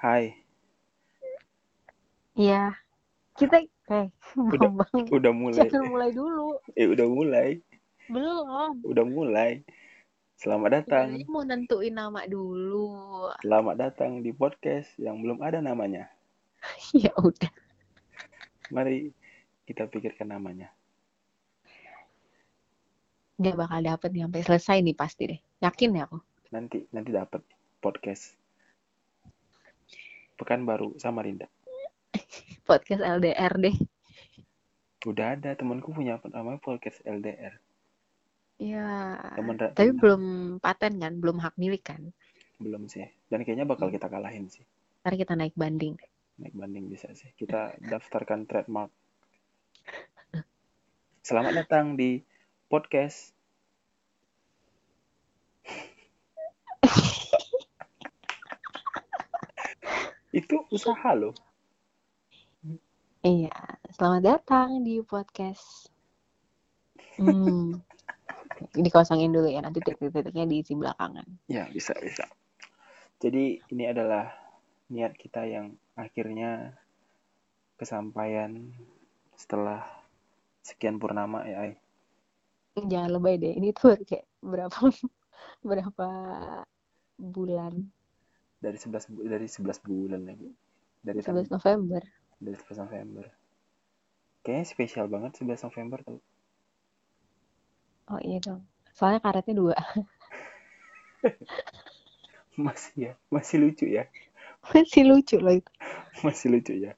Hai, Iya, kita eh Udah- udah mulai. jangan mulai dulu. Eh, udah mulai. Belum. Udah mulai. Selamat datang. Bilangnya mau nentuin nama dulu. Selamat datang di podcast yang belum ada namanya. ya udah. Mari kita pikirkan namanya. Gak bakal dapet nih sampai selesai nih pasti deh. Yakin ya aku. Nanti nanti dapat podcast. Pekan baru sama Rinda. Podcast LDR deh. Udah ada temanku punya namanya podcast LDR. Iya. Tapi temen- belum paten kan, belum hak milik kan. belum sih. Dan kayaknya bakal kita kalahin sih. Ntar kita naik banding. Naik banding bisa sih. Kita daftarkan trademark. Selamat datang di podcast. Itu usaha loh. Iya, selamat datang di podcast. Hmm. Dikosongin dulu ya, nanti titik-titiknya diisi belakangan. Ya, bisa, bisa. Jadi ini adalah niat kita yang akhirnya kesampaian setelah sekian purnama ya, Ai. Jangan lebay deh, ini tuh kayak berapa berapa bulan? Dari 11 bu- dari 11 bulan lagi. Dari 11 November. dari 11 November. Kayaknya spesial banget 11 November tuh. Oh iya dong. Soalnya karetnya dua. Masih ya, masih lucu ya. Masih lucu loh itu. Masih lucu ya.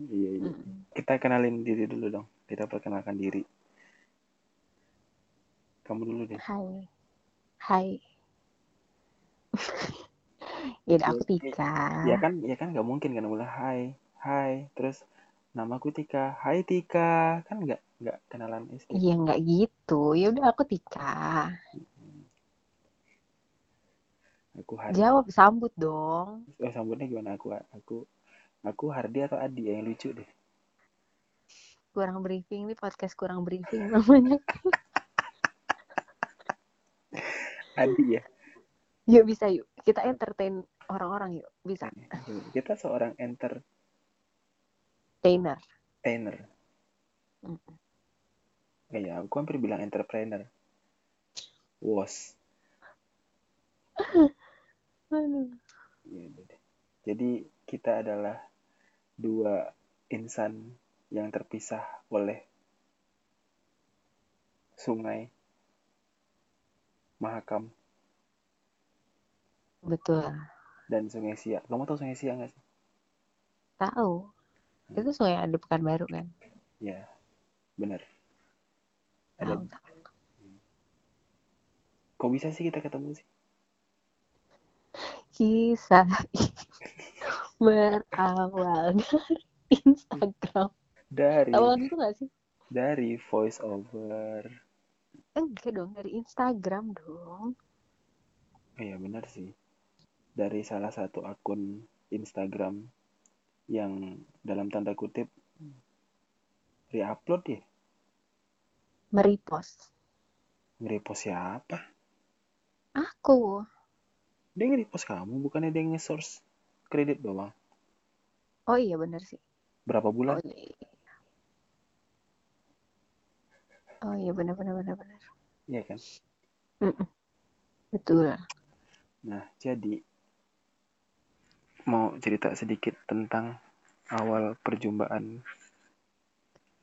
Iya, iya. Mm. Kita kenalin diri dulu dong. Kita perkenalkan diri. Kamu dulu deh. Hai. Hai. Ya aku. Tika. Ya kan, ya kan nggak mungkin kan mulai hai, hai, terus namaku Tika, hai Tika, kan nggak nggak kenalan istri. Iya nggak gitu. Ya udah aku Tika. Aku Hardi. Jawab sambut dong. Oh, sambutnya gimana? Aku aku aku Hardi atau Adi ya yang lucu deh. Kurang briefing nih podcast kurang briefing namanya. Adi ya. Yuk bisa yuk. Kita entertain orang-orang yuk. Bisa. Kita seorang entertainer. Trainer. Mm. Kayak aku hampir bilang entrepreneur. Was. Ya, deh. Jadi kita adalah dua insan yang terpisah oleh sungai Mahakam Betul. dan Sungai Siak. Kamu tahu Sungai Siak nggak sih? Tahu. Itu sungai ada Pekanbaru kan? Ya, benar. Ada. Tahu. tahu. Kok bisa sih kita ketemu sih? Kisah berawal dari Instagram. Dari lagu itu nggak sih? dari voice over. Enggak dong, dari Instagram dong. Iya benar sih. Dari salah satu akun Instagram yang dalam tanda kutip re-upload ya. Merepost. Nge-repost siapa? Aku. Dia nge-repost kamu, bukannya dia nge-source kredit doang. Oh iya bener sih. Berapa Oh bulan? iya. Oh iya benar benar benar benar. Iya kan? Mm-mm. Betul. Nah, jadi mau cerita sedikit tentang awal perjumpaan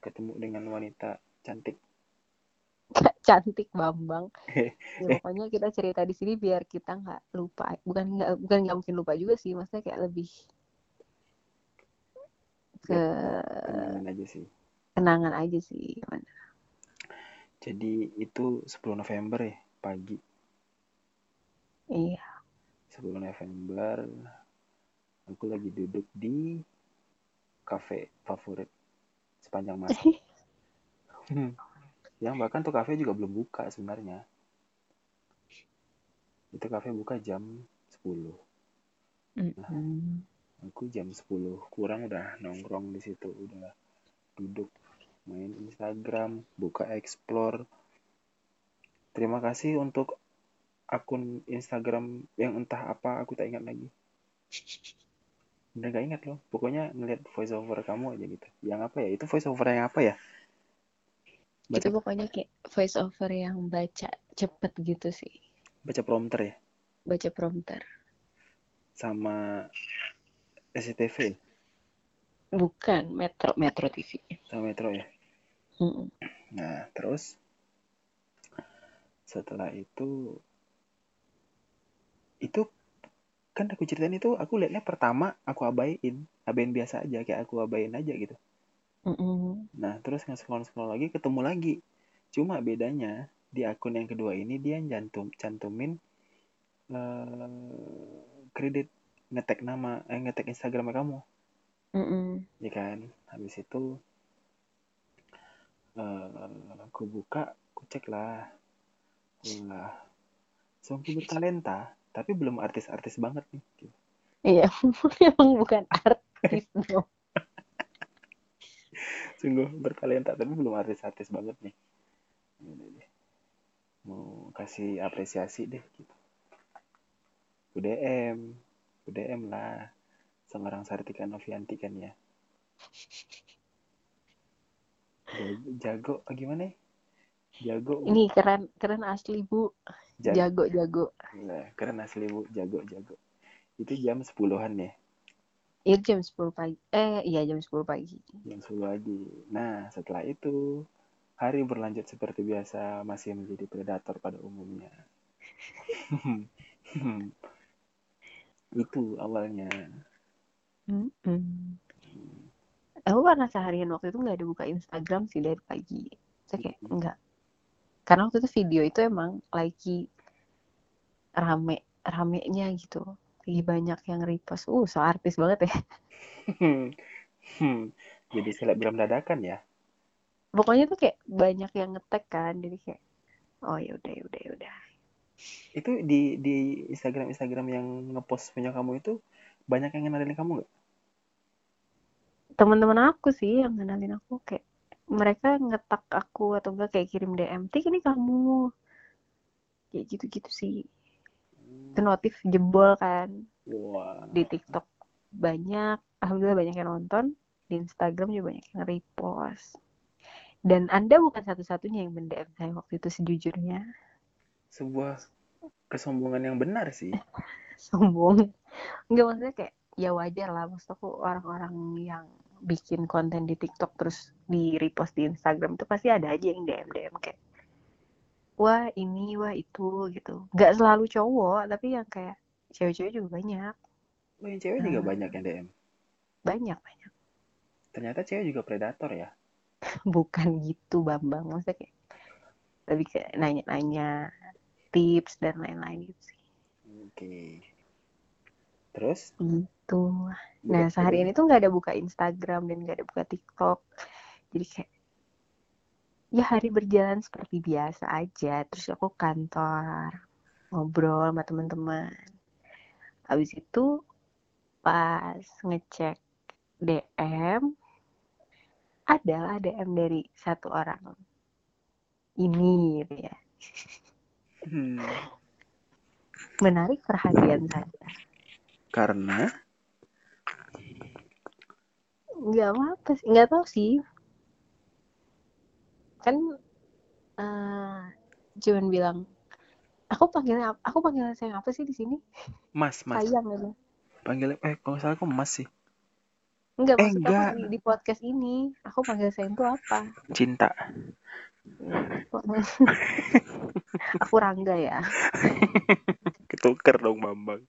ketemu dengan wanita cantik. Cantik Bambang. Eh. Ya, pokoknya kita cerita di sini biar kita nggak lupa. Bukan nggak bukan nggak mungkin lupa juga sih. Maksudnya kayak lebih ke Kenangan aja sih. kenangan aja sih. Jadi itu 10 November ya, pagi. Iya. 10 November aku lagi duduk di kafe favorit sepanjang masa. Yang bahkan tuh kafe juga belum buka sebenarnya. Itu kafe buka jam 10. Mm-mm. Aku jam 10 kurang udah nongkrong di situ, udah duduk main Instagram, buka explore. Terima kasih untuk akun Instagram yang entah apa aku tak ingat lagi. Bener gak ingat loh. Pokoknya ngeliat voice over kamu aja gitu. Yang apa ya? Itu voice over yang apa ya? Baca Itu pokoknya kayak voice over yang baca cepet gitu sih. baca prompter ya. Baca prompter. Sama SCTV Bukan Metro Metro TV. sama Metro ya. Nah, terus setelah itu itu kan aku ceritain itu aku liatnya pertama aku abaiin, abain biasa aja kayak aku abain aja gitu. Mm-mm. Nah, terus nge-scroll scroll lagi ketemu lagi. Cuma bedanya di akun yang kedua ini dia jantum cantumin eh, kredit ngetek nama eh ngetek Instagram kamu, Mm-mm. ya kan? Habis itu eh aku buka, aku cek lah. Wah, Songki bertalenta, tapi belum artis-artis banget nih. gitu. Iya, emang bukan artis dong. Sungguh bertalenta, tapi belum artis-artis banget nih. Mau kasih apresiasi deh gitu. UDM, UDM lah. Seorang Sartika Novianti kan ya. Jago, jago gimana ya? Jago. Ini keren keren asli bu. Jago. Jago jago. Nah, keren asli bu, jago, jago. Itu jam 10-an ya, Itu jam 10 pagi. Eh iya jam 10 pagi. jam 10 pagi. Nah, setelah itu, hari berlanjut seperti biasa, masih menjadi predator pada umumnya. itu awalnya. Mm-mm. Aku karena seharian waktu itu nggak ada buka Instagram sih dari pagi. Saya kayak enggak. Karena waktu itu video itu emang lagi rame ramenya gitu. Lagi banyak yang repost. Uh, so artis banget ya. Jadi selebgram dadakan ya. Pokoknya tuh kayak banyak yang ngetek kan. Jadi kayak oh ya udah ya udah ya udah. Itu di di Instagram Instagram yang ngepost punya kamu itu banyak yang kenalin kamu nggak? Teman-teman aku sih yang kenalin aku kayak mereka ngetak aku atau enggak kayak kirim DM. Tik ini kamu. Kayak gitu-gitu sih. Itu notif jebol kan. Wah. di TikTok banyak, alhamdulillah banyak yang nonton, di Instagram juga banyak yang repost. Dan Anda bukan satu-satunya yang mendm saya waktu itu sejujurnya. Sebuah kesombongan yang benar sih. Sombong. Enggak maksudnya kayak ya wajar lah maksud aku orang-orang yang bikin konten di TikTok terus di repost di Instagram itu pasti ada aja yang DM DM kayak wah ini wah itu gitu. Gak selalu cowok tapi yang kayak cewek-cewek juga banyak. Oh, yang cewek juga Hmm. banyak yang DM. Banyak banyak. Ternyata cewek juga predator ya. bukan gitu Bambang maksudnya kayak lebih kayak nanya-nanya tips dan lain-lain gitu sih Oke. Terus? gitu. Buka- nah seharian itu nggak ada buka Instagram dan nggak ada buka TikTok. Jadi kayak ya hari berjalan seperti biasa aja. Terus aku kantor ngobrol sama teman-teman. Habis itu pas ngecek DM adalah DM dari satu orang. Ini gitu ya. Hmm. menarik perhatian saya Karena nggak apa sih nggak tahu sih kan eh cuman bilang aku panggilnya aku panggilnya sayang apa sih di sini Mas, Mas. sayang gitu Panggil eh kalau salah aku Mas sih. enggak Eh, enggak. di, di podcast ini aku panggil sayang itu apa Cinta. aku Rangga ya Ketuker dong Bambang.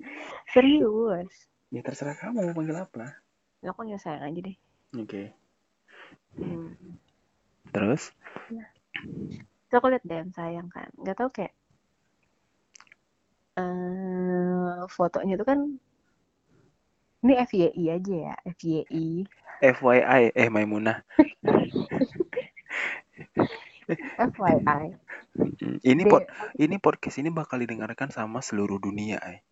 serius Ya terserah kamu mau panggil apa. aku panggil sayang aja deh Oke. hmm. Terus? Terus aku liat DM sayang kan nggak tahu kayak eh fotonya tuh kan ini FYI aja ya FYI FYI, eh Maimunah. FYI Ini pod, ini podcast ini bakal didengarkan sama seluruh dunia, eh.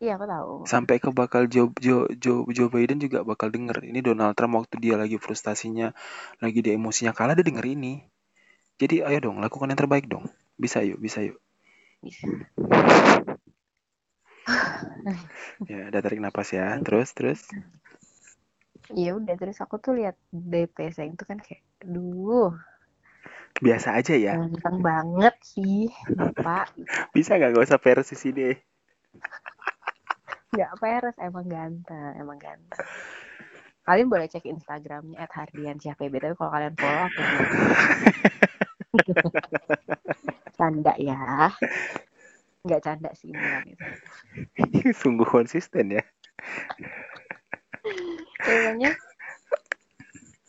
Iya aku tahu Sampai ke bakal Joe, Joe, Joe, Joe Biden juga bakal denger. Ini Donald Trump waktu dia lagi frustasinya, lagi di emosinya kalah, dia denger ini. Jadi ayo dong, lakukan yang terbaik dong. Bisa yuk, bisa yuk. bisa ya ada tarik napas ya terus terus ya udah terus aku tuh lihat DP Seng tuh kan kayak aduh biasa aja ya ganteng banget sih bapak bisa nggak gak usah versi sini nggak peres emang ganteng emang ganteng. Kalian boleh cek instagramnya at hardian tapi kalau kalian follow aku canda ya. Nggak canda sih ini sungguh konsisten ya. Kayaknya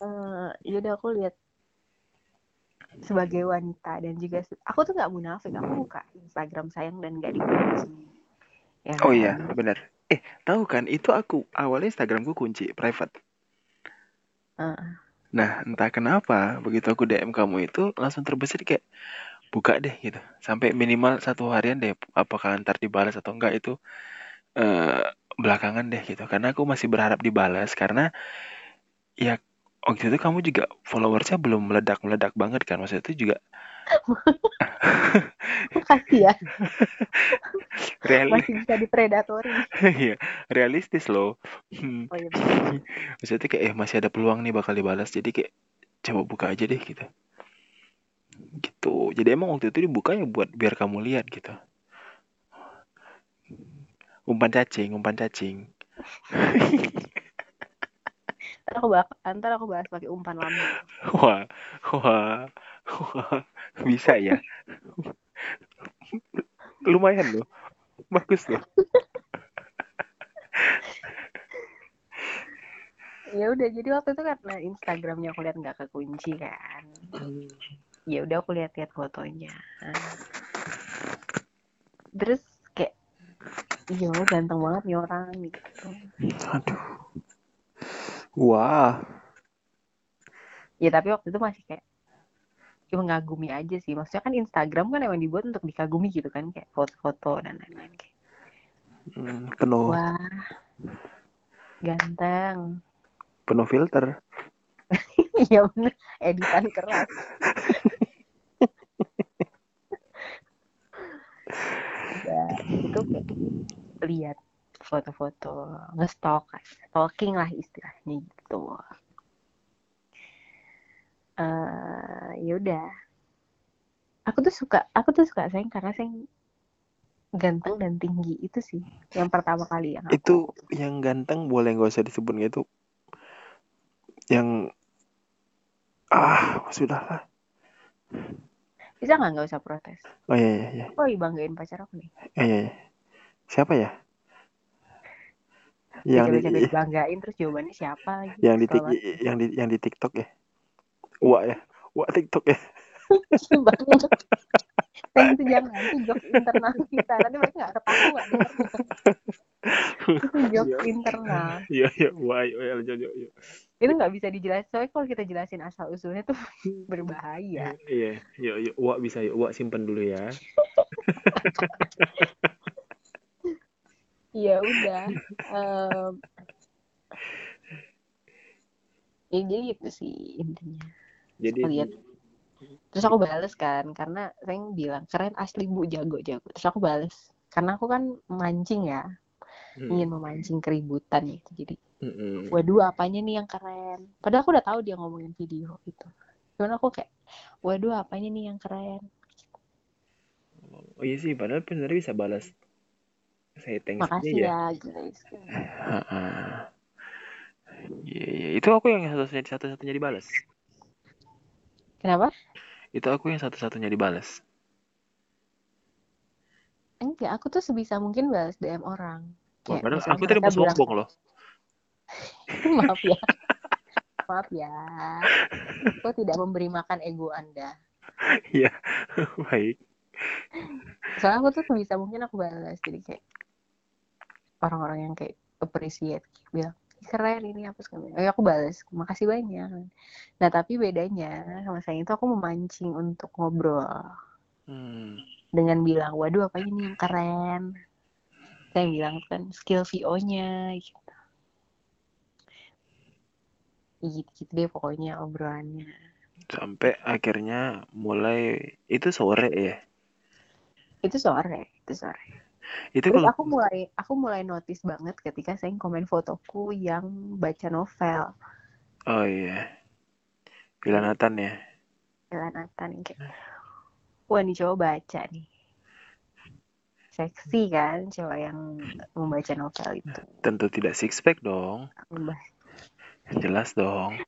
uh, yaudah aku lihat sebagai wanita dan juga aku tuh nggak munafik aku buka Instagram sayang dan nggak dikunci. Ya oh iya kan? benar eh tahu kan? Itu aku awalnya Instagramku kunci private. Uh. nah entah kenapa begitu aku DM kamu itu langsung terbesit kayak buka deh gitu. Sampai minimal satu harian deh apakah ntar dibalas atau enggak itu uh, belakangan deh gitu. Karena aku masih berharap dibalas karena ya waktu itu kamu juga followersnya belum meledak meledak banget kan? Maksudnya itu juga Makasih ya. Real... Masih bisa dipredatori. Iya, realistis loh. Hmm. Oh iya. Maksudnya kayak eh masih ada peluang nih bakal dibalas. Jadi kayak coba buka aja deh gitu gitu jadi emang waktu itu dibuka ya buat biar kamu lihat gitu umpan cacing umpan cacing ntar aku bahas ntar aku bahas pakai umpan lama wah wah bisa ya? Lumayan loh. Bagus loh. Ya udah jadi waktu itu karena Instagramnya aku lihat nggak kekunci kan. Hmm. Ya udah aku lihat-lihat fotonya. Terus kayak iya ganteng banget nih orang gitu. Aduh. Wah. Ya tapi waktu itu masih kayak cuma ngagumi aja sih. Maksudnya kan Instagram kan emang dibuat untuk dikagumi gitu kan kayak foto-foto dan lain-lain kayak. Hmm, penuh. Wah ganteng. Penuh filter. Iya bener editan keras. Ya itu lihat foto-foto ngestok stalking lah istilahnya gitu uh, ya udah. Aku tuh suka aku tuh suka sayang karena sayang ganteng dan tinggi itu sih yang pertama kali yang aku... itu yang ganteng boleh nggak usah disebut gitu yang ah sudahlah bisa nggak? Nggak usah protes. Oh iya iya, iya. oh banggain pacar aku nih. Oh, iya, iya. siapa ya? Yang di, banggain terus jawabannya siapa lagi? yang di yang di yang di TikTok ya Wah ya. Wah TikTok ya. Saya itu jangan itu jok internal kita. Nanti mereka nggak ketahuan itu jok iya. internal. Iya iya. Wah iya iya iya itu nggak bisa dijelasin. Soalnya kalau kita jelasin asal usulnya tuh berbahaya. Iya yuk yuk wak bisa. Yuk wak simpen dulu ya. Ya udah um, ya jadi itu sih intinya jadi aku lihat terus aku bales kan karena saya bilang keren asli bu jago jago. Terus aku bales karena aku kan mancing ya hmm. ingin memancing keributan gitu. Jadi Mm-mm. waduh apanya nih yang keren? Padahal aku udah tahu dia ngomongin video gitu. Cuman aku kayak waduh apanya nih yang keren? Oh iya sih padahal bener bisa balas saya thanks makasih ya, ya guys. Iya, iya. Itu aku yang satu-satunya satu-satunya dibalas. Kenapa? Itu aku yang satu-satunya dibalas. Enggak, aku tuh sebisa mungkin balas DM orang. Wah, aku tadi mau sombong loh. Maaf ya. Maaf ya. Aku tidak memberi makan ego Anda. Iya, baik. Soalnya aku tuh bisa mungkin aku balas jadi kayak orang-orang yang kayak appreciate bilang keren ini apa segala oh, aku balas makasih banyak. Nah tapi bedanya sama saya itu aku memancing untuk ngobrol. Hmm. dengan bilang waduh apa ini? Yang keren. Saya bilang kan skill VO-nya gitu. Gitu, gitu deh pokoknya obrolannya. Sampai akhirnya mulai itu sore ya? Itu sore itu sore Itu Terus kalau aku mulai aku mulai notice banget ketika saya komen fotoku yang baca novel. Oh iya. Villa Nathan ya. Villa Nathan kayak wah nih cowok baca nih. Seksi kan cowok yang membaca novel itu. Tentu tidak six pack dong. Jelas dong.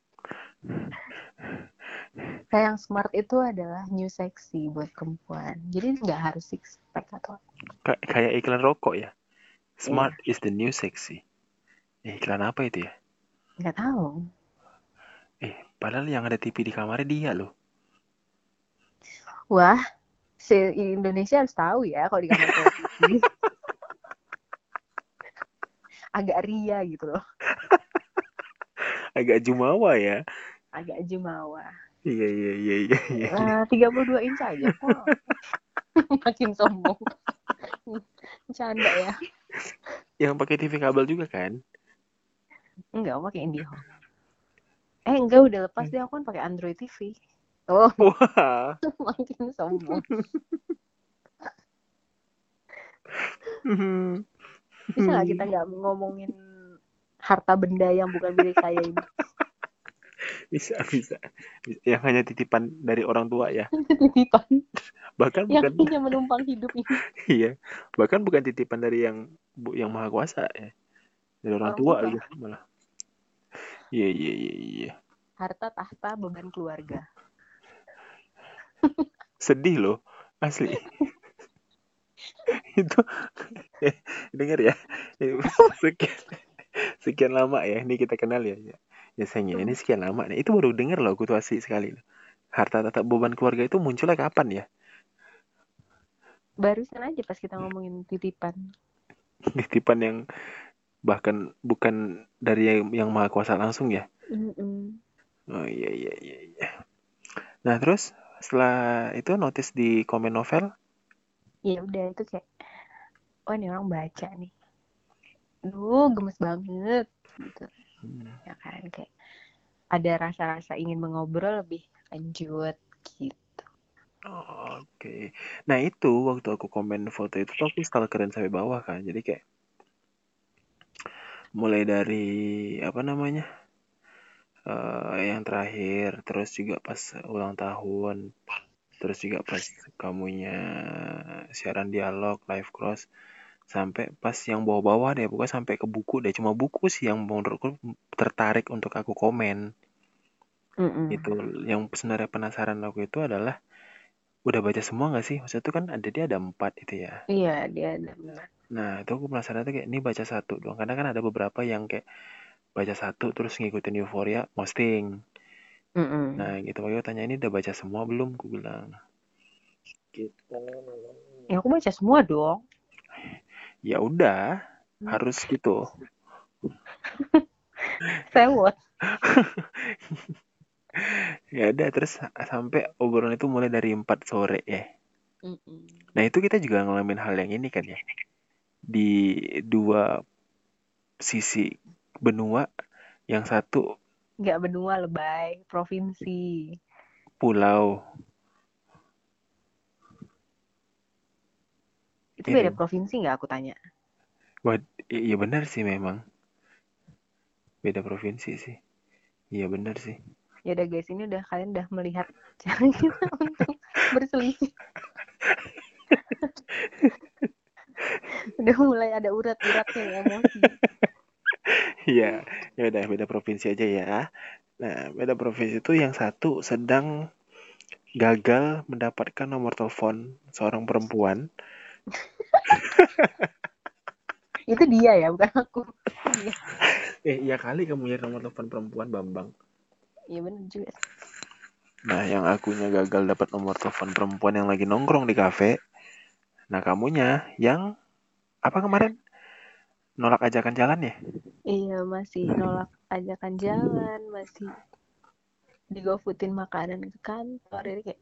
Kayak yang smart itu adalah new sexy buat perempuan. Jadi nggak harus six pack atau Ka- kayak iklan rokok ya. Smart is the new sexy. Eh, iklan apa itu ya? nggak tahu. Eh, padahal yang ada TV di kamarnya dia loh. Wah, si Indonesia harus tahu ya kalau di kamar televisi. Agak ria gitu loh. Agak jumawa ya. Agak jumawa. Iya, iya, iya, iya. iya. Eh, 32 inch aja kok. Makin sombong. Canda ya. Yang pakai TV kabel juga kan? Enggak, aku pakai IndiHome. Eh, enggak udah lepas deh aku kan pakai Android TV. Oh, Wah. makin sombong. Bisa nggak kita nggak ngomongin harta benda yang bukan milik saya ini? bisa, bisa. Yang hanya titipan dari orang tua ya. Titipan Bahkan yang bukan hanya menumpang hidup ini. iya. Bahkan bukan titipan dari yang bu- yang maha kuasa ya. Dari orang, Orang tua aja malah. Iya, iya, iya, iya. Harta tahta beban keluarga. Sedih loh, asli. itu eh, dengar ya sekian sekian lama ya ini kita kenal ya ya, ya sayang ya, ini sekian lama nih itu baru dengar loh asli sekali harta tetap beban keluarga itu munculnya kapan ya Barusan aja pas kita ngomongin titipan. titipan yang bahkan bukan dari yang, yang maha kuasa langsung ya Mm-mm. oh iya iya iya iya nah terus setelah itu notice di komen novel Ya udah itu kayak, oh ini orang baca nih. Duh, gemes banget. Gitu. Hmm, Ya kan, kayak ada rasa-rasa ingin mengobrol lebih lanjut gitu. Oh, Oke. Nah itu waktu aku komen foto itu tuh aku stalkerin sampai bawah kan. Jadi kayak mulai dari apa namanya eh yang terakhir, terus juga pas ulang tahun, terus juga pas kamunya siaran dialog live cross, sampai pas yang bawah-bawah deh, pokoknya sampai ke buku deh. Cuma buku sih yang menurutku tertarik untuk aku komen. Mm-mm. Itu yang sebenarnya penasaran aku itu adalah udah baca semua nggak sih? Maksudnya tuh kan ada dia ada empat itu ya. Iya, dia ada benar. Nah, itu aku penasaran tuh kayak ini baca satu doang. Karena kan ada beberapa yang kayak baca satu terus ngikutin euforia posting. Mm-mm. Nah, gitu makanya aku tanya ini udah baca semua belum? Aku bilang. Gitu. Ya aku baca semua dong. Ya udah, harus gitu. Sewot. Ya udah terus sampai obrolan itu mulai dari 4 sore ya. Nah, itu kita juga ngalamin hal yang ini kan ya. Di dua sisi benua, yang satu Nggak benua lebay, provinsi. pulau. Itu beda provinsi nggak aku tanya? Wah, i- iya benar sih memang. Beda provinsi sih. Iya benar sih. Ya udah guys, ini udah kalian udah melihat cara kita untuk berselisih. udah mulai ada urat-uratnya nih, emosi. Iya, ya udah beda provinsi aja ya. Nah, beda provinsi itu yang satu sedang gagal mendapatkan nomor telepon seorang perempuan. Itu dia ya, bukan aku. Eh, iya kali kamu nyari nomor telepon perempuan, Bambang. Iya bener juga. Nah, yang akunya gagal dapat nomor telepon perempuan yang lagi nongkrong di kafe. Nah, kamunya yang apa kemarin? Nolak ajakan jalan ya? Iya, masih nolak ajakan jalan, masih digofutin makanan ke kantor. Jadi kayak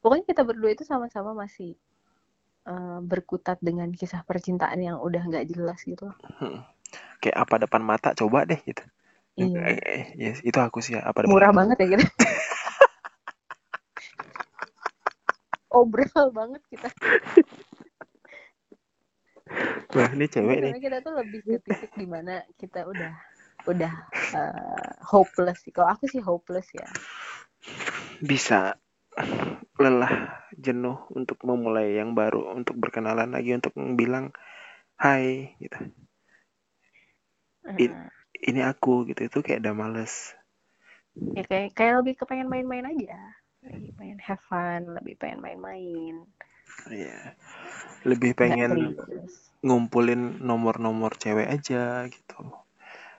pokoknya kita berdua itu sama-sama masih eh, berkutat dengan kisah percintaan yang udah nggak jelas gitu. Kayak apa depan mata coba deh gitu. Iya. Eh, eh, yes, itu aku sih ya, apa depan Murah banget ya gitu. Obral banget kita. Wah, ini cewek nih. Kita tuh lebih ke titik di mana kita udah udah uh, hopeless sih. Kalau aku sih hopeless ya. Bisa lelah, jenuh untuk memulai yang baru, untuk berkenalan lagi, untuk bilang hai gitu. I, Uh, ini aku gitu itu kayak udah males. ya kayak kayak lebih kepengen main-main aja. Lebih pengen have fun, lebih pengen main-main. Iya. Lebih pengen ngumpulin nomor-nomor cewek aja gitu.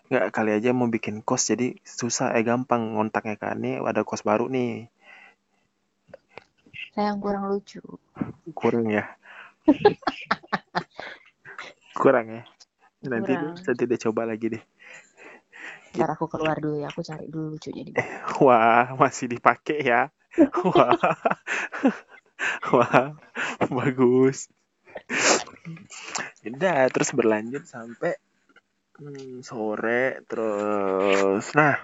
Nggak kali aja mau bikin kos jadi susah eh gampang ngontaknya kan nih ada kos baru nih. Sayang kurang lucu. Kurang ya. Kurang ya. Nanti Kurang. nanti dia coba lagi deh. Ntar aku keluar dulu ya, aku cari dulu lucunya di Wah, masih dipakai ya. Wah. Wah, bagus. Udah, terus berlanjut sampai hmm, sore terus. Nah,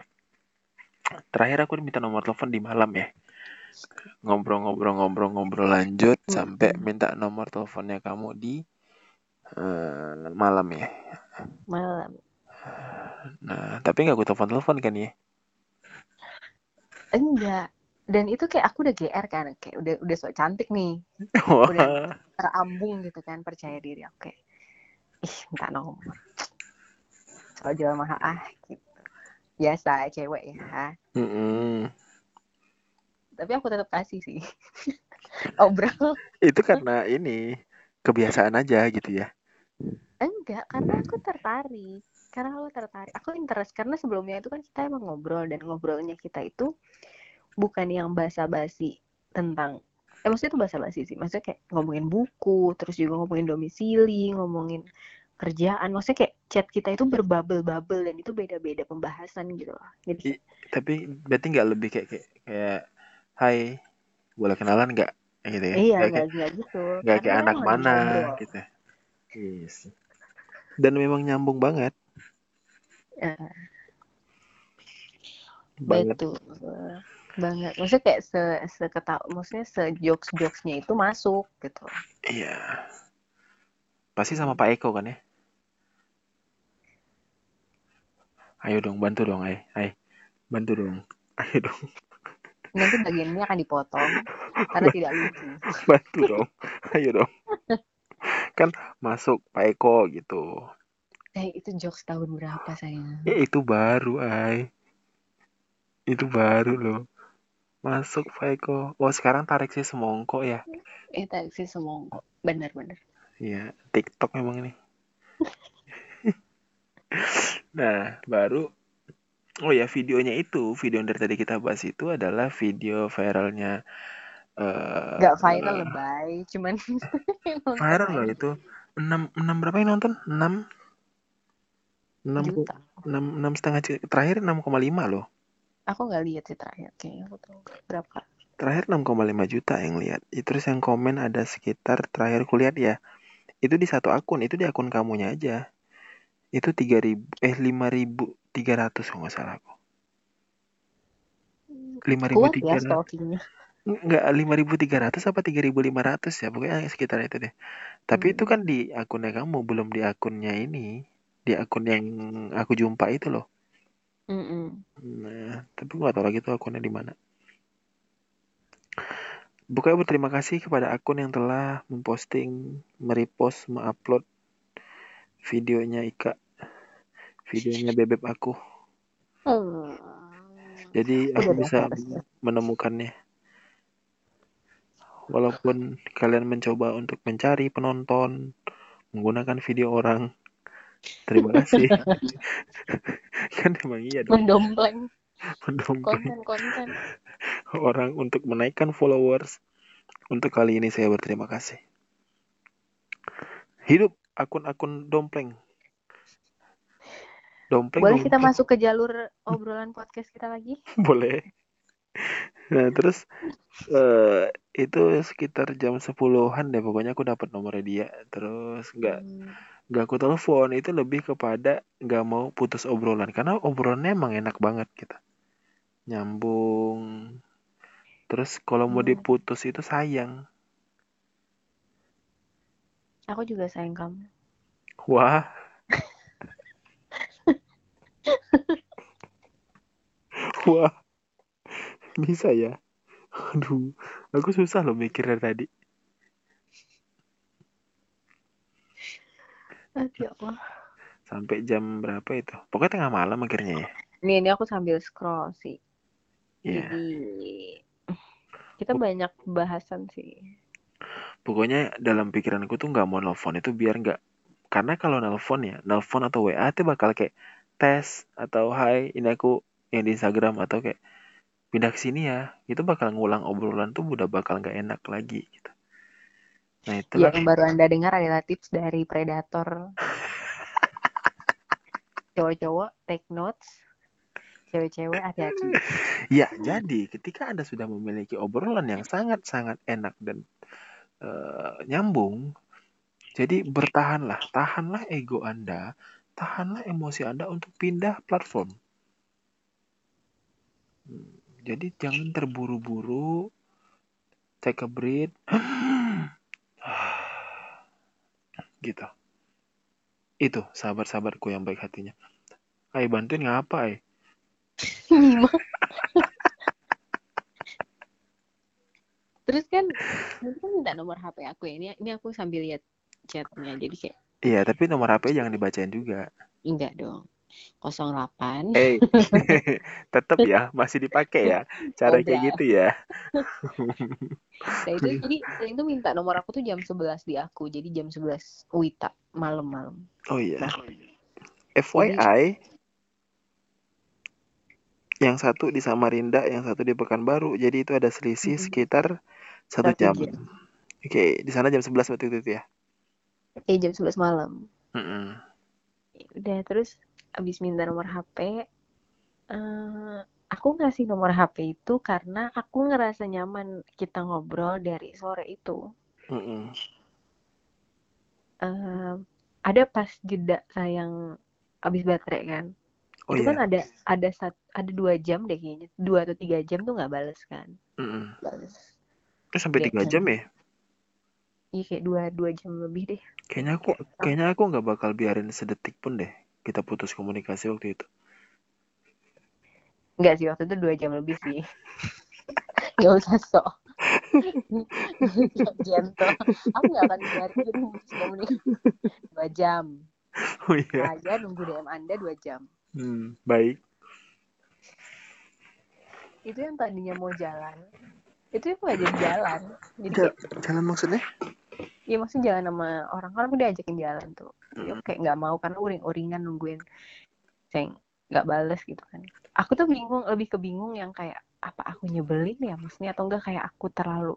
terakhir aku minta nomor telepon di malam ya. Ngobrol-ngobrol-ngobrol-ngobrol lanjut Hmm. sampai minta nomor teleponnya kamu di eh, malam ya. malam. Nah, tapi nggak aku telepon-telepon kan ya? Enggak. Dan itu kayak aku udah GR kan, kayak udah udah sok cantik nih, Wah, terambung gitu kan, percaya diri aku kayak, ih minta nomor. Soal jual mahal ah gitu. Biasa cewek ya. mm-mm. Tapi aku tetap kasih sih. Obrol. itu karena ini kebiasaan aja gitu ya. Enggak, karena aku tertarik. Karena aku tertarik. Aku interest karena sebelumnya itu kan kita emang ngobrol dan ngobrolnya kita itu bukan yang basa-basi tentang eh maksudnya itu basa-basi sih. Maksudnya kayak ngomongin buku, terus juga ngomongin domisili, ngomongin kerjaan. Maksudnya kayak chat kita itu berbabel-babel dan itu beda-beda pembahasan gitu loh. Jadi I- Tapi berarti nggak lebih kayak kayak, kayak Hai, boleh kenalan nggak? Gitu ya. iya Nggak kayak, gitu. nggak kayak anak mana ngobrol. gitu. Yes. Dan memang nyambung banget, Eh, banget. betul banget. Maksudnya kayak se seketahu, maksudnya se jokes jokesnya itu masuk gitu. Iya. Pasti sama Pak Eko kan ya? Ayo dong, bantu dong, ay, ay, bantu dong. Ayo dong, Nanti bagian ini akan dipotong karena tidak lucu. bantu dong. Ayo dong. Kan masuk Pak Eko gitu. Eh, itu jokes tahun berapa sayang? Eh, itu baru, ay. Itu baru loh. Masuk Pak Eko. Oh, sekarang tarik sih semongko ya. Eh, taksi semongko. Bener-bener. Iya, TikTok memang ini. Nah, baru Oh ya, videonya itu, video yang dari tadi kita bahas itu adalah video viralnya eh Gak viral lebay, cuman viral loh itu. 6 6 berapa yang nonton? 6 6 Juta. 6 6 setengah. Terakhir 6,5 loh. Aku nggak lihat sih terakhir. Kayaknya aku tahu berapa. Terakhir 6,5 juta yang lihat. Terus yang komen ada sekitar terakhir kulihat ya. Itu di satu akun, itu di akun kamunya aja. Itu 3000 eh 5300 kalau nggak salah aku. Kuat ya 5300 stalkingnya. Enggak, 5.300 apa 3.500 ya, pokoknya sekitar itu deh. Tapi itu Hmm. kan di akunnya kamu, belum di akunnya ini. Di akun yang aku jumpa itu loh. Mm-mm. Nah, tapi gua gak tahu lagi tuh akunnya di mana. Pokoknya berterima kasih kepada akun yang telah memposting, merepost, mengupload videonya Ika. Videonya bebek aku. Hmm. Jadi aku bisa harusnya. menemukannya. Walaupun kalian mencoba untuk mencari penonton menggunakan video orang, terima kasih. kan emang iya dong, Mendompleng mendompleng konten-konten. orang untuk menaikkan followers. Untuk kali ini saya berterima kasih. Hidup akun-akun dompleng. Dompleng Boleh kita masuk ke jalur obrolan podcast kita lagi? Boleh. Nah, terus eh itu sekitar jam 10-an deh pokoknya aku dapat nomornya dia. Terus nggak Hmm. nggak aku telepon itu lebih kepada nggak mau putus obrolan karena obrolannya emang enak banget gitu. Nyambung. Terus kalau mau Hmm. diputus itu sayang. Aku juga sayang kamu. Wah. Wah. Bisa ya? Aduh, aku susah loh mikir dari tadi. Aduh, ya Allah. Sampai jam berapa itu? Pokoknya tengah malam akhirnya ya. Ini, ini aku sambil scroll sih. Iya. Jadi kita banyak bahasan sih. Pokoknya dalam pikiranku tuh nggak mau nelfon itu biar nggak karena kalau nelfon ya, nelfon atau WA itu bakal kayak tes atau hai ini aku yang di Instagram atau kayak pindah ke sini ya, itu bakal ngulang obrolan tuh udah bakal nggak enak lagi gitu. Nah itu Ya, yang baru Anda dengar adalah tips dari Predator. Cowok-cowok, take notes. Cewek-cewek, hati-hati. Ya, jadi ketika Anda sudah memiliki obrolan yang sangat-sangat enak dan eh, nyambung, jadi bertahanlah, tahanlah ego Anda, tahanlah emosi Anda untuk pindah platform. Hmm, Jadi jangan terburu-buru, take a breath, gitu. Itu sahabat-sahabatku yang baik hatinya. Ay, bantuin ngapa, ay? Terus kan, kan minta nomor HP aku ya. Ini, ini aku sambil lihat chatnya. Jadi kayak, Iya, tapi nomor HP jangan dibacain juga. enggak dong. 08. Eh, tetap ya, masih dipakai ya. Cara kayak Udah. gitu ya. Nah itu jadi saya itu minta nomor aku tuh jam 11 di aku. Jadi jam 11 Wita malam-malam. Oh iya. Nah. FYI, yang satu di Samarinda, yang satu di Pekanbaru. Jadi itu ada selisih Mhm. sekitar satu Satu jam. jam. Oke, di sana jam 11 waktu itu ya. Eh jam 11 malam. Mm-mm. Ya Udah terus abis minta nomor HP eh aku ngasih nomor HP itu karena aku ngerasa nyaman kita ngobrol dari sore itu. Mm-mm. Eh, ada pas jeda sayang abis baterai kan. Oh itu iya. kan ada ada sat, ada dua jam deh kayaknya. Dua atau tiga jam tuh nggak bales kan. Mm-mm. Bales. Itu sampai Iya, tiga kan. jam ya? Iya kayak dua dua jam lebih deh. Kayaknya aku, kayaknya aku nggak bakal biarin sedetik pun deh kita putus komunikasi waktu itu. Enggak sih waktu itu dua jam lebih sih. Gak usah sok. Gentle. Aku gak akan biarin komunikasi dua jam. Oh iya. Saya nunggu DM Anda dua jam. Hmm, baik. Itu yang tadinya mau jalan. Itu yang jadi jalan. Jadi Ja- kayak, Jalan maksudnya? Ya maksudnya jalan sama orang. Kan aku diajakin jalan tuh. Ya, kayak gak mau karena uring-uringan nungguin. Saya gak bales gitu kan. Aku tuh bingung, lebih ke bingung yang kayak apa aku nyebelin ya maksudnya atau enggak kayak aku terlalu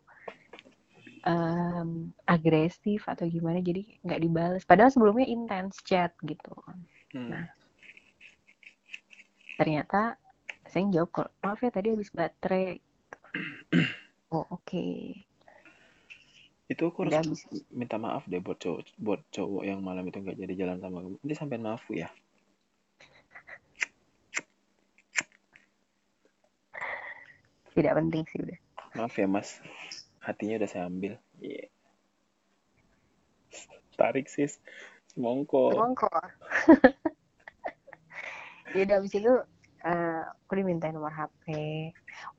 em, agresif atau gimana jadi nggak dibales padahal sebelumnya intens chat gitu Hmm. Nah. ternyata saya jawab kalau maaf ya tadi habis baterai oh oke Itu aku harus habis minta maaf deh buat cowok, buat cowok yang malam itu nggak jadi jalan sama kamu. Nanti sampai maaf ya. tidak penting sih udah Maaf ya mas, hatinya udah saya ambil. Iya. Tarik sis, semongko. emang kok ya udah habis itu eh, aku dimintain nomor HP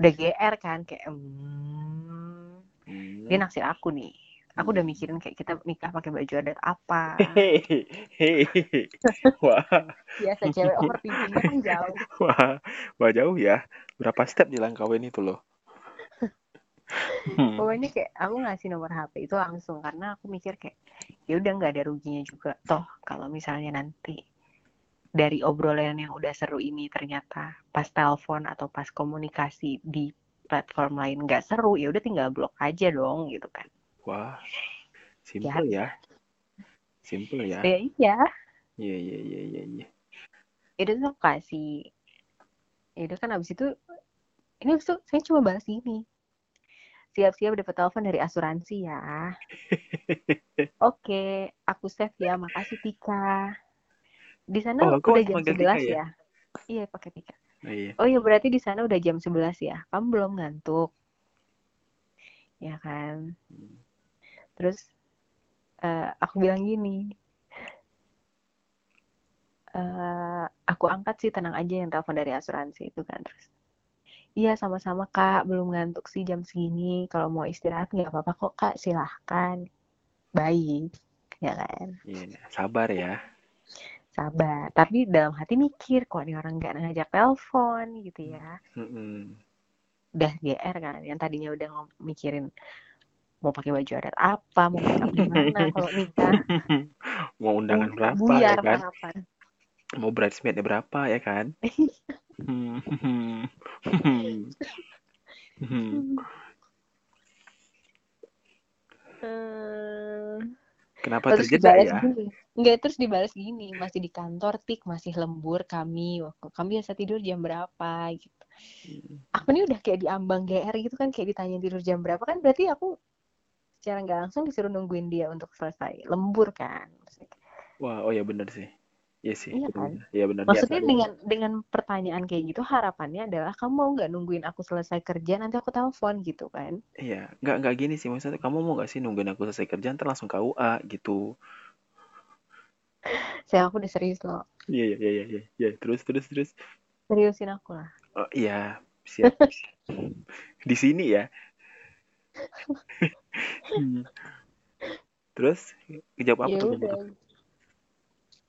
udah GR kan kayak hmm, Hmm. dia naksir aku nih aku udah mikirin kayak kita nikah pakai baju adat apa Hehehe, hehehe. wah, biasa cewek overthinkingnya kan jauh wah, wah jauh ya. Berapa step jalan kawin itu loh? Hmm. pokoknya kayak aku ngasih nomor HP itu langsung karena aku mikir kayak ya udah nggak ada ruginya juga toh kalau misalnya nanti dari obrolan yang udah seru ini ternyata pas telepon atau pas komunikasi di platform lain nggak seru ya udah tinggal blok aja dong gitu kan Wah, simple ya. Simple ya. ya iya Iya, iya, iya, iya, iya. itu tuh kasih ya udah kan abis itu ini abis itu saya cuma bahas ini siap-siap dapat telepon dari asuransi ya oke aku save ya makasih Tika di sana Oh, udah jam panggil 11 Tika ya? ya? iya pakai Tika Oh, iya. oh iya berarti di sana udah jam 11 ya? Kamu belum ngantuk? Ya kan? Terus eh, aku bilang gini eh, aku angkat sih tenang aja yang telepon dari asuransi itu kan terus iya sama-sama kak belum ngantuk sih jam segini. Kalau mau istirahat nggak apa-apa kok kak silahkan. Baik ya kan? Iya, sabar ya. Sabar tapi dalam hati mikir kok ini orang nggak ngajak telepon gitu ya Mm-mm. udah GR kan yang tadinya udah mikirin mau pakai baju adat apa mau make up di mana kalau nikah Mau undangan berapa buyar ya kan? kapan Mau bridesmaidnya berapa ya kan? Eh, Kenapa terjeda ya? gini enggak terus dibalas gini masih di kantor tik masih lembur kami waktu kami biasa tidur jam berapa gitu Hmm. aku ini udah kayak diambang GR gitu kan kayak ditanya tidur jam berapa kan berarti aku secara nggak langsung disuruh nungguin dia untuk selesai lembur kan Wah, oh ya bener sih. Iya sih, Iya kan? bener. Iya bener. Di maksudnya dengan dengan pertanyaan kayak gitu harapannya adalah kamu mau nggak nungguin aku selesai kerja nanti aku telepon gitu kan Iya, nggak nggak gini sih maksudnya. Kamu mau nggak sih nungguin aku selesai kerjaan ntar langsung KUA gitu? saya aku udah serius loh Iya iya iya iya iya. Iya, Terus terus terus. seriusin aku lah Oh iya, siap. Di sini ya. Hmm. Terus jawab apa ya tuh? udah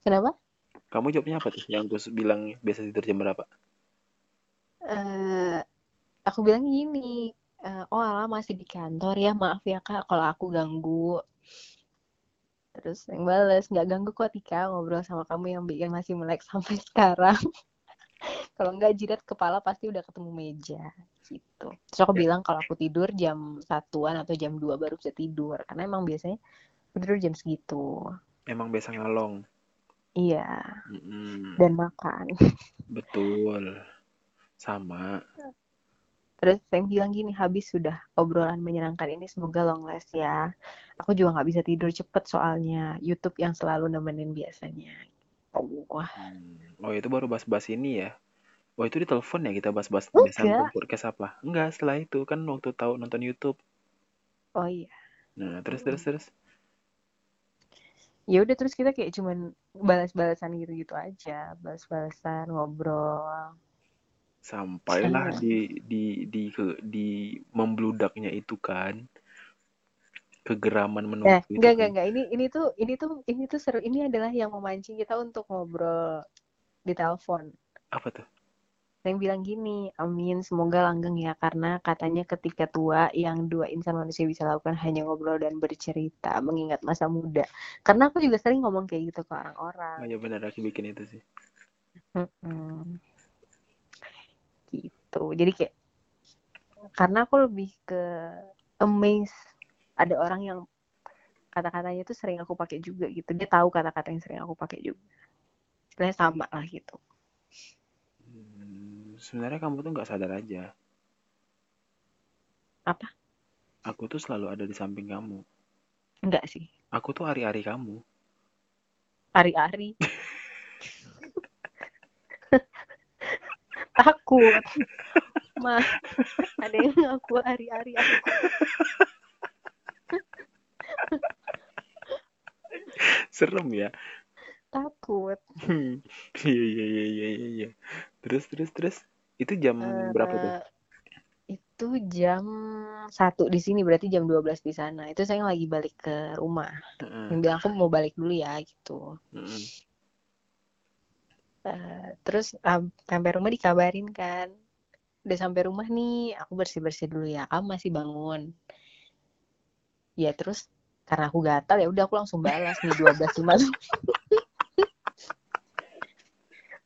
kenapa Kamu jawabnya apa tuh? Yang gue bilang biasa tidur jam berapa? eh aku bilang gini eh, oh alah masih di kantor ya maaf ya kak kalau aku ganggu terus yang balas nggak ganggu kok Tika ngobrol sama kamu yang bikin masih melek sampai sekarang kalau nggak jidat kepala pasti udah ketemu meja gitu terus aku Ya. bilang kalau aku tidur jam satuan atau jam 2 baru bisa tidur karena emang biasanya tidur jam segitu Emang biasa ngalong. iya Mm-mm. dan makan Betul. Sama. Terus saya bilang gini, habis sudah obrolan menyenangkan ini semoga long last ya. Aku juga nggak bisa tidur cepet soalnya YouTube yang selalu nemenin biasanya. Oh, wah, Hmm. Oh itu baru bahas-bahas ini ya. Oh itu di telepon ya kita bahas-bahas Enggak. podcast apa? Enggak, setelah itu kan waktu tahu nonton YouTube. oh iya. Nah, terus terus terus. Ya udah terus kita kayak cuman balas-balasan gitu-gitu aja, balas-balasan ngobrol. Sampailah Sama. di di di ke di membludaknya itu kan kegeraman Nah, menunggu itu enggak enggak enggak ini ini tuh ini tuh ini tuh seru ini adalah yang memancing kita untuk ngobrol di telepon. Apa tuh? Saya bilang gini, amin, semoga langgeng ya, karena katanya ketika tua yang dua insan manusia bisa lakukan hanya ngobrol dan bercerita, mengingat masa muda. Karena aku juga sering ngomong kayak gitu ke Oh orang-orang. ya benar aku bikin itu sih. Gitu. Jadi kayak, karena aku lebih ke amazed ada orang yang kata-katanya tuh sering aku pakai juga gitu. Dia tahu kata-kata yang sering aku pakai juga. Sebenarnya sama lah gitu. Hmm, sebenarnya kamu tuh nggak sadar aja. Apa? Aku tuh selalu ada di samping kamu. Enggak sih. Aku tuh ari-ari kamu. Ari-ari. Takut. Mah, ada yang ngaku ari-ari aku. Serem ya. Takut. Hmm. Iya iya iya iya iya. iya. Terus terus terus. Itu jam berapa tuh? Itu jam satu di sini berarti jam 12 di sana. Itu saya lagi balik ke rumah. Yang bilang aku mau balik dulu ya gitu. Heeh. Eh, terus um, sampai rumah dikabarin kan. Udah sampai rumah nih, aku bersih-bersih dulu ya. Kamu masih bangun. Ya terus karena aku gatal ya udah aku langsung balas nih 12.50.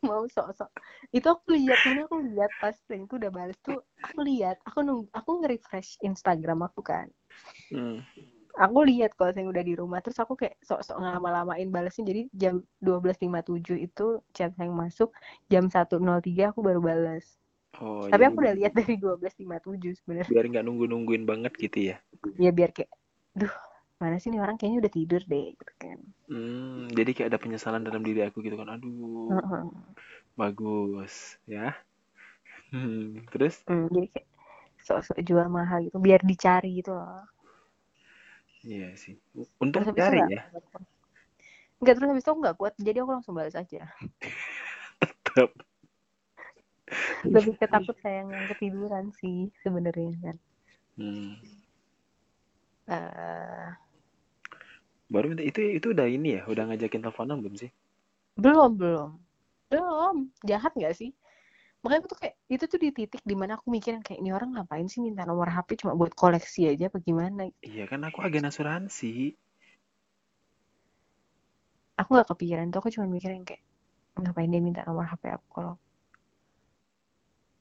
Mau sok-sok. Itu aku lihat karena aku lihat pas yang itu udah balas tuh aku lihat, aku nunggu, aku nge-refresh Instagram aku kan. Hmm. Aku lihat kalau saya udah di rumah terus aku kayak sok-sok ngelama-lamain balasnya jadi jam 12.57 itu chat yang masuk jam 1.03 aku baru balas. Oh, Tapi jadi aku udah lihat dari 12.57 sebenarnya. biar nggak nunggu-nungguin banget gitu ya. Ya biar kayak, duh mana sih nih orang kayaknya udah tidur deh gitu kan. Hmm, jadi kayak ada penyesalan dalam diri aku gitu kan. Aduh, Heeh. bagus ya. Hmm, terus? Hmm, jadi kayak sok-sok jual mahal gitu biar dicari gitu loh. Iya sih. Untung Terus cari ya. Enggak terus habis itu nggak kuat jadi aku langsung balas aja. Tetap lebih ketakut sayang yang ketiduran sih sebenarnya kan. Hmm. Eh, baru itu itu udah ini ya udah ngajakin teleponan belum sih? Belum belum. Belum. Jahat nggak sih makanya aku tuh kayak itu tuh di titik di mana aku mikirin kayak ini orang ngapain sih minta nomor HP cuma buat koleksi aja apa gimana? Iya kan aku agen asuransi. Aku nggak kepikiran tuh aku cuma mikirin kayak ngapain dia minta nomor HP aku kalau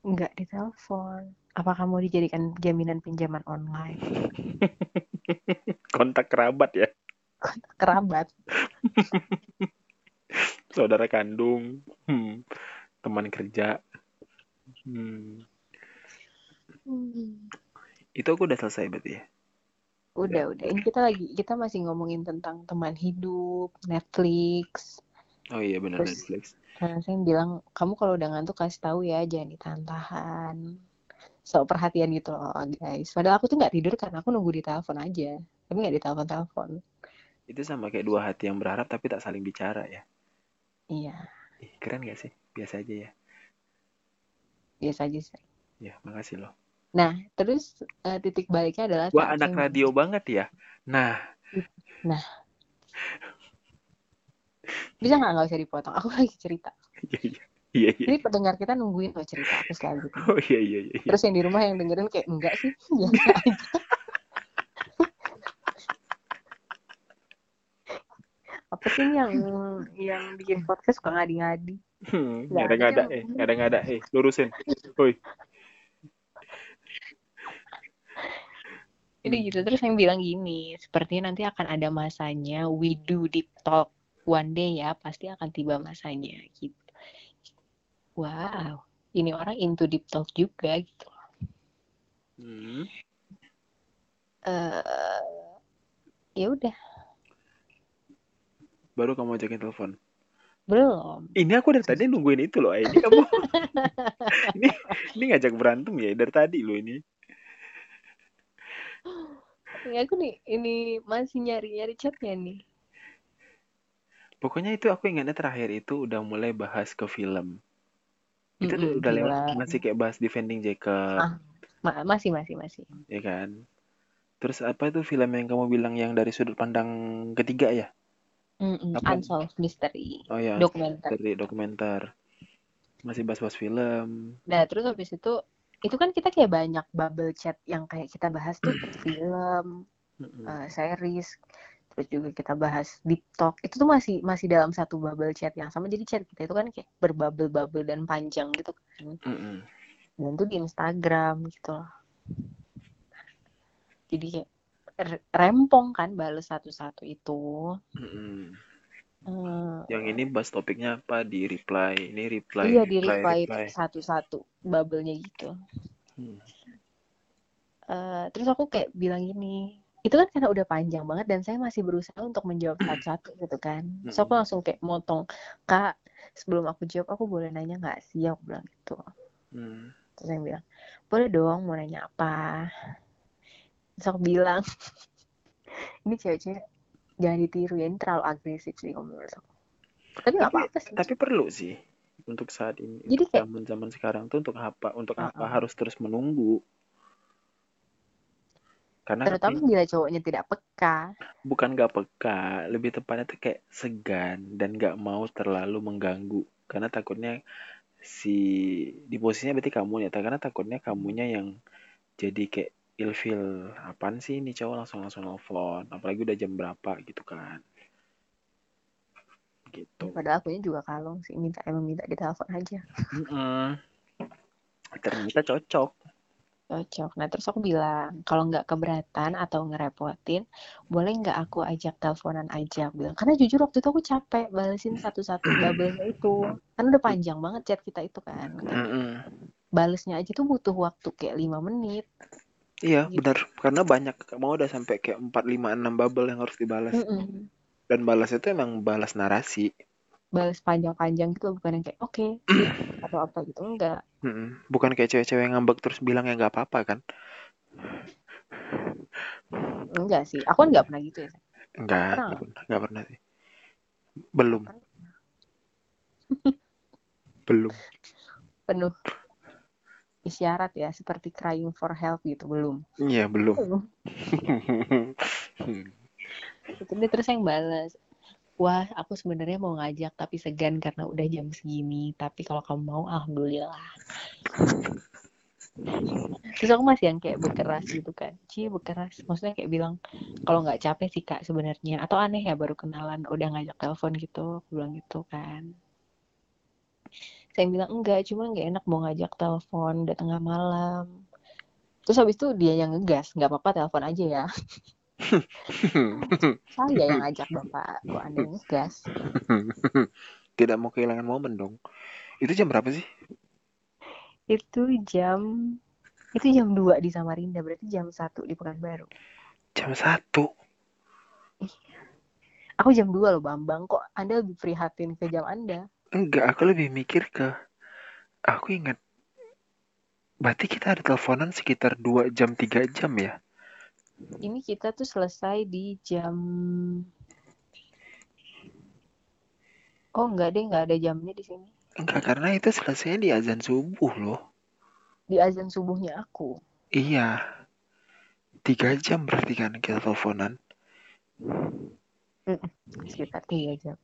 nggak ditelepon? Apakah mau dijadikan jaminan pinjaman online? Kontak kerabat ya? Kontak kerabat. Saudara kandung. Hmm. teman kerja hmm. Hmm. itu aku udah selesai berarti ya udah udah ini kita lagi kita masih ngomongin tentang teman hidup Netflix oh iya benar Netflix Nah, saya bilang, kamu kalau udah ngantuk kasih tahu ya, jangan ditahan-tahan. So, perhatian gitu loh, guys. Padahal aku tuh nggak tidur karena aku nunggu di telepon aja. Tapi nggak ditelepon-telepon. itu sama kayak dua hati yang berharap tapi tak saling bicara ya Iya, Ih, keren gak sih biasa aja ya biasa aja sih. ya makasih loh Nah, terus eh, titik baliknya adalah wah anak saya- radio banget ya nah Bisa nggak nggak usah dipotong? Aku lagi cerita. iya iya iya iya Ini pendengar kita nungguin loh cerita aku selanjutnya. oh iya iya iya iya. Terus yang di rumah yang dengerin kayak enggak sih, biasa aja. Apa sih ini yang yang bikin podcast suka ngadi-ngadi? Hmm, ada nggak ada, eh, ada nggak ada, eh, lurusin. Woi, Jadi gitu terus yang bilang gini, sepertinya nanti akan ada masanya we do deep talk one day ya, pasti akan tiba masanya gitu. Wow, ini orang into deep talk juga gitu. hmm, Eh ya udah, baru kamu ajakin telepon. belum. Ini aku dari tadi nungguin itu loh, ini kamu, ini, ini ngajak berantem ya dari tadi loh ini. Ya aku nih ini masih nyari-nyari chatnya nih. Pokoknya itu aku ingatnya terakhir itu udah mulai bahas ke film. Itu Mm-mm, udah lewat, gila. masih kayak bahas Defending Jacob, Ah. Ma- masih masih masih. ya kan? Terus apa itu film yang kamu bilang yang dari sudut pandang ketiga ya? Mm-mm, Apa? Unsolved Mystery, Oh ya, dokumenter. dari dokumenter. Masih bahas-bahas film. Nah, terus habis itu itu kan kita kayak banyak bubble chat yang kayak kita bahas tuh film, Mm-mm. eh, series, terus juga kita bahas deep talk. Itu tuh masih masih dalam satu bubble chat yang sama. Jadi chat kita itu kan kayak berbubble-bubble dan panjang gitu kan. Mm-mm. Dan tuh di Instagram gitu loh. Jadi kayak rempong kan bales satu-satu itu. Mm-mm. Eh, Yang ini bahas topiknya apa di reply, ini reply, iya di reply, satu-satu bubble-nya gitu. Hmm. Eh, terus aku kayak bilang gini, itu kan karena udah panjang banget dan saya masih berusaha untuk menjawab satu-satu gitu kan. Terus aku langsung kayak motong, Kak, sebelum aku jawab aku boleh nanya nggak sih? Aku bilang gitu. Hmm. Terus saya bilang, boleh dong mau nanya apa? Terus aku bilang, ini cewek-cewek jangan ditiru ya, ini terlalu agresif sih kalau menurut aku. Tapi nggak apa-apa sih. Tapi perlu sih untuk saat ini, Jadi untuk kayak- zaman-zaman sekarang tuh untuk apa? Untuk apa Uh-uh. harus terus menunggu? Karena Terutama tapi bila cowoknya tidak peka. bukan gak peka, lebih tepatnya tuh kayak segan dan gak mau terlalu mengganggu. Karena takutnya si di posisinya berarti kamu ya, karena takutnya kamunya yang jadi kayak ilfil apaan sih ini cowok langsung langsung nelfon apalagi udah jam berapa gitu kan gitu Padahal akunya juga kalong sih, minta emang minta ditelepon aja. Mm-mm. ternyata cocok Cocok. Nah, terus aku bilang, kalau nggak keberatan atau ngerepotin, boleh nggak aku ajak teleponan aja? Aku bilang, karena jujur waktu itu aku capek balesin satu-satu bubble-nya itu. Kan udah panjang banget chat kita itu kan. Mm-mm. Balesnya aja tuh butuh waktu kayak lima menit. Iya Gitu. benar karena banyak mau udah sampai kayak 4 5 6 bubble yang harus dibalas Mm-mm. dan balas itu emang balas narasi Bales panjang-panjang gitu bukan yang kayak, oke, sip, atau apa gitu. Enggak. Mm-mm. bukan kayak cewek-cewek yang ngambek terus bilang ya nggak apa-apa kan Enggak sih. Aku kan nggak pernah gitu ya. enggak Pernah nggak pernah nggak pernah sih belum belum penuh isyarat ya seperti crying for help gitu belum. Iya belum. Dia terus yang balas wah aku sebenarnya mau ngajak tapi segan karena udah jam segini tapi kalau kamu mau alhamdulillah. Terus aku masih yang kayak berkeras gitu kan. Cie berkeras. Maksudnya kayak bilang kalau nggak capek sih kak sebenarnya. Atau aneh ya baru kenalan udah ngajak telepon gitu aku bilang gitu kan saya bilang enggak cuma nggak enak mau ngajak telepon udah tengah malam. Terus habis itu dia yang ngegas nggak apa-apa telepon aja ya. Saya yang ngajak bapak kok anda yang ngegas. Tidak mau kehilangan momen dong. Itu jam berapa sih? Itu jam itu jam 2 di Samarinda berarti jam 1 di Pekanbaru. Jam satu? Aku jam 2 loh Bambang. Kok anda lebih prihatin ke jam anda enggak aku lebih mikir ke aku ingat berarti kita ada teleponan sekitar 2 jam 3 jam ya? Ini kita tuh selesai di jam oh enggak deh nggak ada jamnya di sini. Enggak karena itu selesainya di azan subuh loh. Di azan subuhnya aku. Iya. Tiga jam berarti kan kita teleponan. Sekitar tiga jam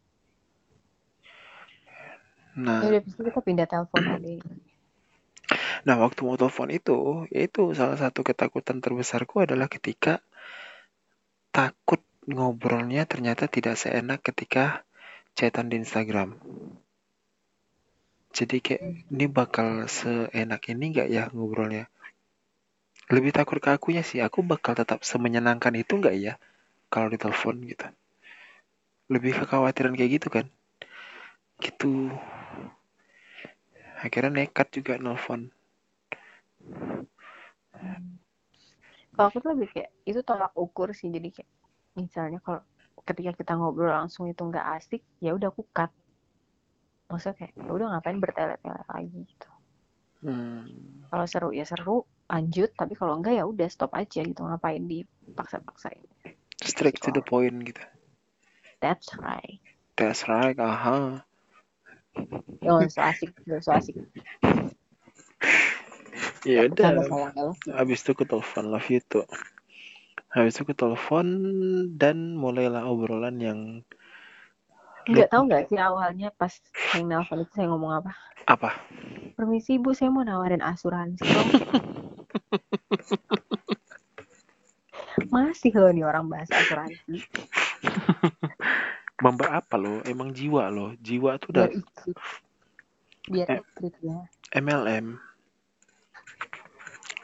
nah ya udah kita pindah telepon deh Nah, waktu mau telepon itu, yaitu salah satu ketakutan terbesarku adalah ketika takut ngobrolnya ternyata tidak seenak ketika chatan di Instagram. Jadi kayak ini bakal seenak ini nggak ya ngobrolnya? Lebih takut ke akunya sih, aku bakal tetap semenyenangkan itu nggak ya kalau ditelepon gitu. Lebih kekhawatiran kayak gitu kan. Gitu. Akhirnya nekat juga nelfon. kalau aku tuh lebih kayak itu tolak ukur sih jadi kayak misalnya kalau ketika kita ngobrol langsung itu nggak asik ya udah aku cut maksudnya kayak ya udah ngapain bertele-tele lagi gitu Hmm. kalau seru ya seru lanjut tapi kalau enggak ya udah stop aja gitu ngapain dipaksa-paksain Straight to the point gitu. that's right That's right, aha. Oh so asik so asik Ya Bercanda udah. Habis itu aku telepon love you tuh. Habis itu aku telepon dan mulailah obrolan yang nggak tahu nggak sih awalnya pas yang nelfon itu saya ngomong apa apa? permisi ibu saya mau nawarin asuransi dong masih loh nih orang bahas asuransi Member apa lo? Emang jiwa lo. Jiwa tuh udah ikut biar Eh. ya MLM.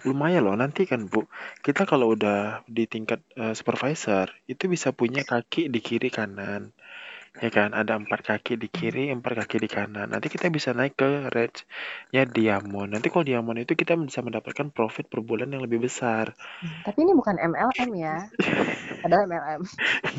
Lumayan loh nanti kan Bu. Kita kalau udah di tingkat eh, supervisor itu bisa punya kaki di kiri kanan. Ya kan, ada empat kaki di kiri, empat kaki di kanan. Nanti kita bisa naik ke range-nya diamond. Nanti kalau diamond itu kita bisa mendapatkan profit per bulan yang lebih besar. tapi ini bukan MLM ya padahal MLM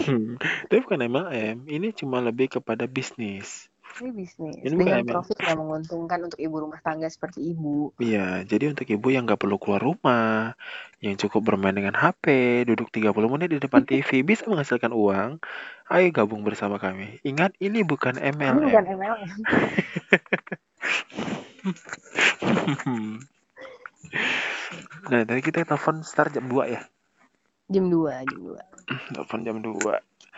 Tapi bukan MLM, ini cuma lebih kepada bisnis. Ini bisnis Ini dengan profit yang menguntungkan untuk ibu rumah tangga seperti ibu Iya, jadi untuk ibu yang nggak perlu keluar rumah, yang cukup bermain dengan HP, duduk 30 menit di depan TV, bisa menghasilkan uang, ayo gabung bersama kami. Ingat, ini bukan ini MLM. bukan MLM Nah, tadi kita telepon start jam 2 ya. Jam 2 jam 2 Telepon jam 2.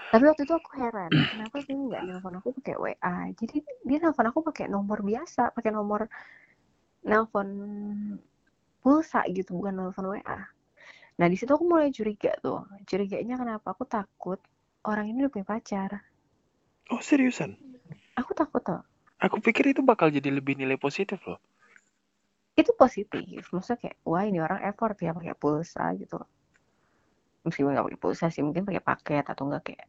tapi waktu itu aku heran kenapa sih nggak nelfon aku pakai WA jadi dia nelfon aku pakai nomor biasa pakai nomor nelfon pulsa gitu bukan nelfon WA nah di situ aku mulai curiga tuh. Curiganya kenapa? Aku takut orang ini udah punya pacar. Oh, seriusan? aku takut tuh Aku pikir itu bakal jadi lebih nilai positif loh. itu positif. Maksudnya kayak wah ini orang effort ya pakai pulsa gitu meskipun nggak pakai pulsa sih mungkin pakai paket atau enggak kayak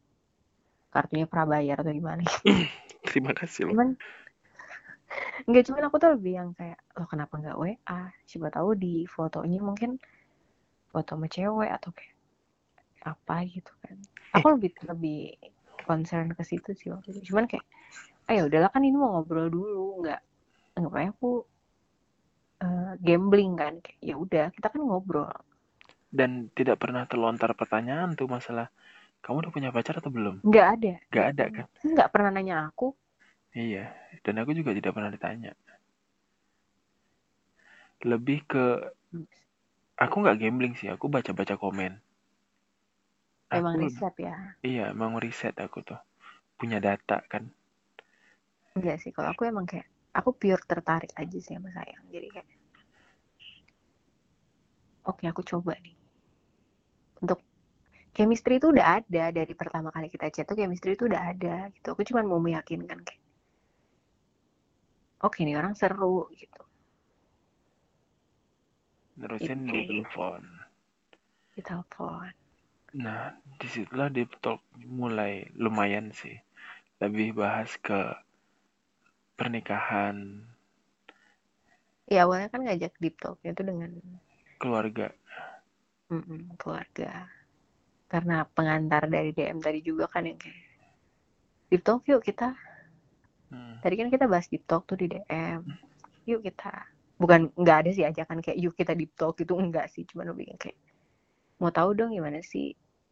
kartunya prabayar atau gimana Terima kasih loh. cuman nggak cuman aku tuh lebih yang kayak lo kenapa nggak WA siapa tahu di fotonya mungkin foto sama cewek atau kayak apa gitu kan. Aku lebih lebih concern ke situ sih waktu itu. Cuman kayak ayo udahlah kan ini mau ngobrol dulu nggak nggak aku eh, gambling kan. Kayak ya udah kita kan ngobrol Dan tidak pernah terlontar pertanyaan tuh masalah Kamu udah punya pacar atau belum? nggak ada Gak ada kan? nggak pernah nanya aku Iya, dan aku juga tidak pernah ditanya. Lebih ke aku nggak gambling sih, aku baca-baca komen. emang Aku riset ya iya, emang riset aku tuh. Punya data kan. enggak sih kalau aku emang kayak aku pure tertarik aja sih sama sayang jadi kayak oke aku coba nih untuk chemistry itu udah ada dari pertama kali kita chat tuh chemistry itu udah ada gitu aku cuma mau meyakinkan kayak oke nih orang seru gitu Terusin di telepon. di telepon Nah, di situlah di talk mulai lumayan sih. Lebih bahas ke pernikahan, ya awalnya kan ngajak deep talk itu dengan keluarga. Mm-mm, keluarga karena pengantar dari DM tadi juga kan yang kayak deep talk yuk kita Hmm. tadi kan kita bahas deep talk tuh di DM yuk kita bukan nggak ada sih ajakan kayak yuk kita deep talk itu enggak sih cuma lebih kayak mau tahu dong gimana sih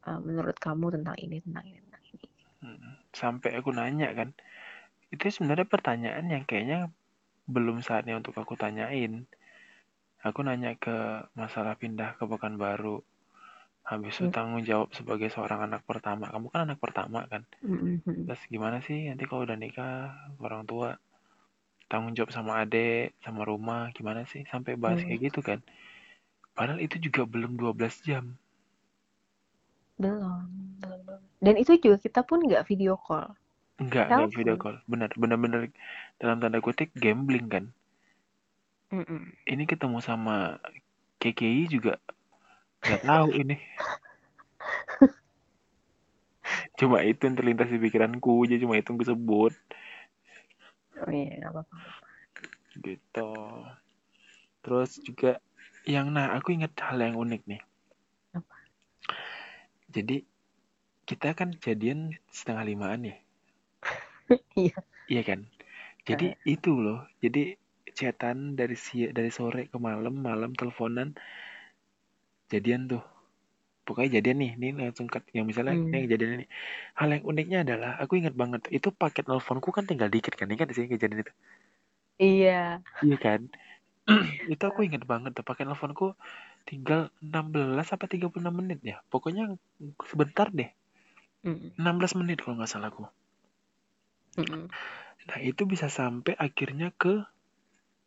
uh, menurut kamu tentang ini tentang ini tentang ini Hmm. Sampai aku nanya kan, itu sebenarnya pertanyaan yang kayaknya belum saatnya untuk aku tanyain. Aku nanya ke masalah pindah ke Pekanbaru. Habis itu Hmm. tanggung jawab sebagai seorang anak pertama. Kamu kan anak pertama kan? Mm-mm. Terus gimana sih nanti kalau udah nikah orang tua tanggung jawab sama adik, sama rumah, gimana sih? Sampai bahas kayak gitu kan. Padahal itu juga belum 12 jam. belum belum belum. dan itu juga kita pun nggak video call Enggak, enggak Telepon. video call. Benar, benar-benar dalam tanda kutip gambling kan. Mm-mm. Ini ketemu sama KKI juga nggak tahu ini. Cuma itu yang terlintas di pikiranku, jadi cuma itu yang gue sebut. oh iya nggak apa-apa Gitu. Terus juga yang nah aku ingat hal yang unik nih. Apa? Jadi kita kan jadian setengah limaan ya. iya Iya kan? Jadi itu loh. Jadi chatan dari si dari sore ke malam, malam teleponan jadian tuh. Pokoknya jadian nih, ini langsung cut. Yang misalnya Hmm. ini yang jadian ini. Hal yang uniknya adalah aku ingat banget itu paket nelfonku kan tinggal dikit kan, ingat sih kejadian itu. iya Iya kan? itu aku ingat banget tuh paket nelfonku tinggal 16 apa 36 menit ya. Pokoknya sebentar deh. Mm-mm. 16 menit kalau nggak salah aku. Mm-mm. Nah, itu bisa sampai akhirnya ke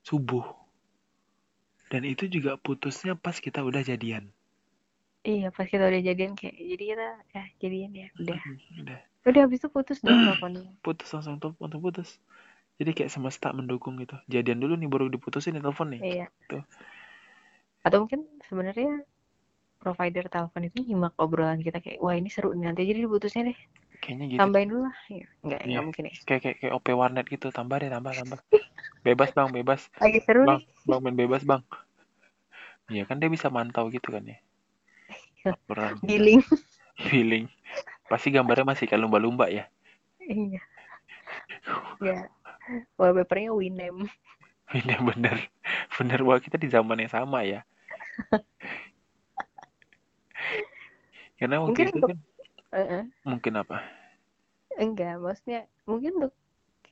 subuh. Dan itu juga putusnya pas kita udah jadian. iya pas kita udah jadian kayak jadi kita ya jadian ya udah Udah udah habis itu putus dong teleponnya putus langsung tuh langsung putus. Jadi kayak semesta mendukung gitu. Jadian dulu nih baru diputusin nih telepon nih. iya Tuh. atau mungkin sebenarnya provider telepon itu nyimak obrolan kita kayak wah ini seru nih nanti jadi diputusnya deh Kayaknya gitu. tambahin dulu lah ya, enggak Iya. enggak mungkin ya Kayak kayak kayak OP warnet gitu. Tambah deh, tambah, tambah. Bebas bang, bebas. lagi seru Bang, nih bang main bebas bang. Iya kan dia bisa mantau gitu kan ya. Iya. Laporan billing feeling. Pasti gambarnya masih kayak lumba-lumba ya. iya ya wallpapernya Winem Bener bener bener bahwa kita di zaman yang sama ya. Karena waktu Mungkin itu kan Mungkin apa? enggak maksudnya mungkin untuk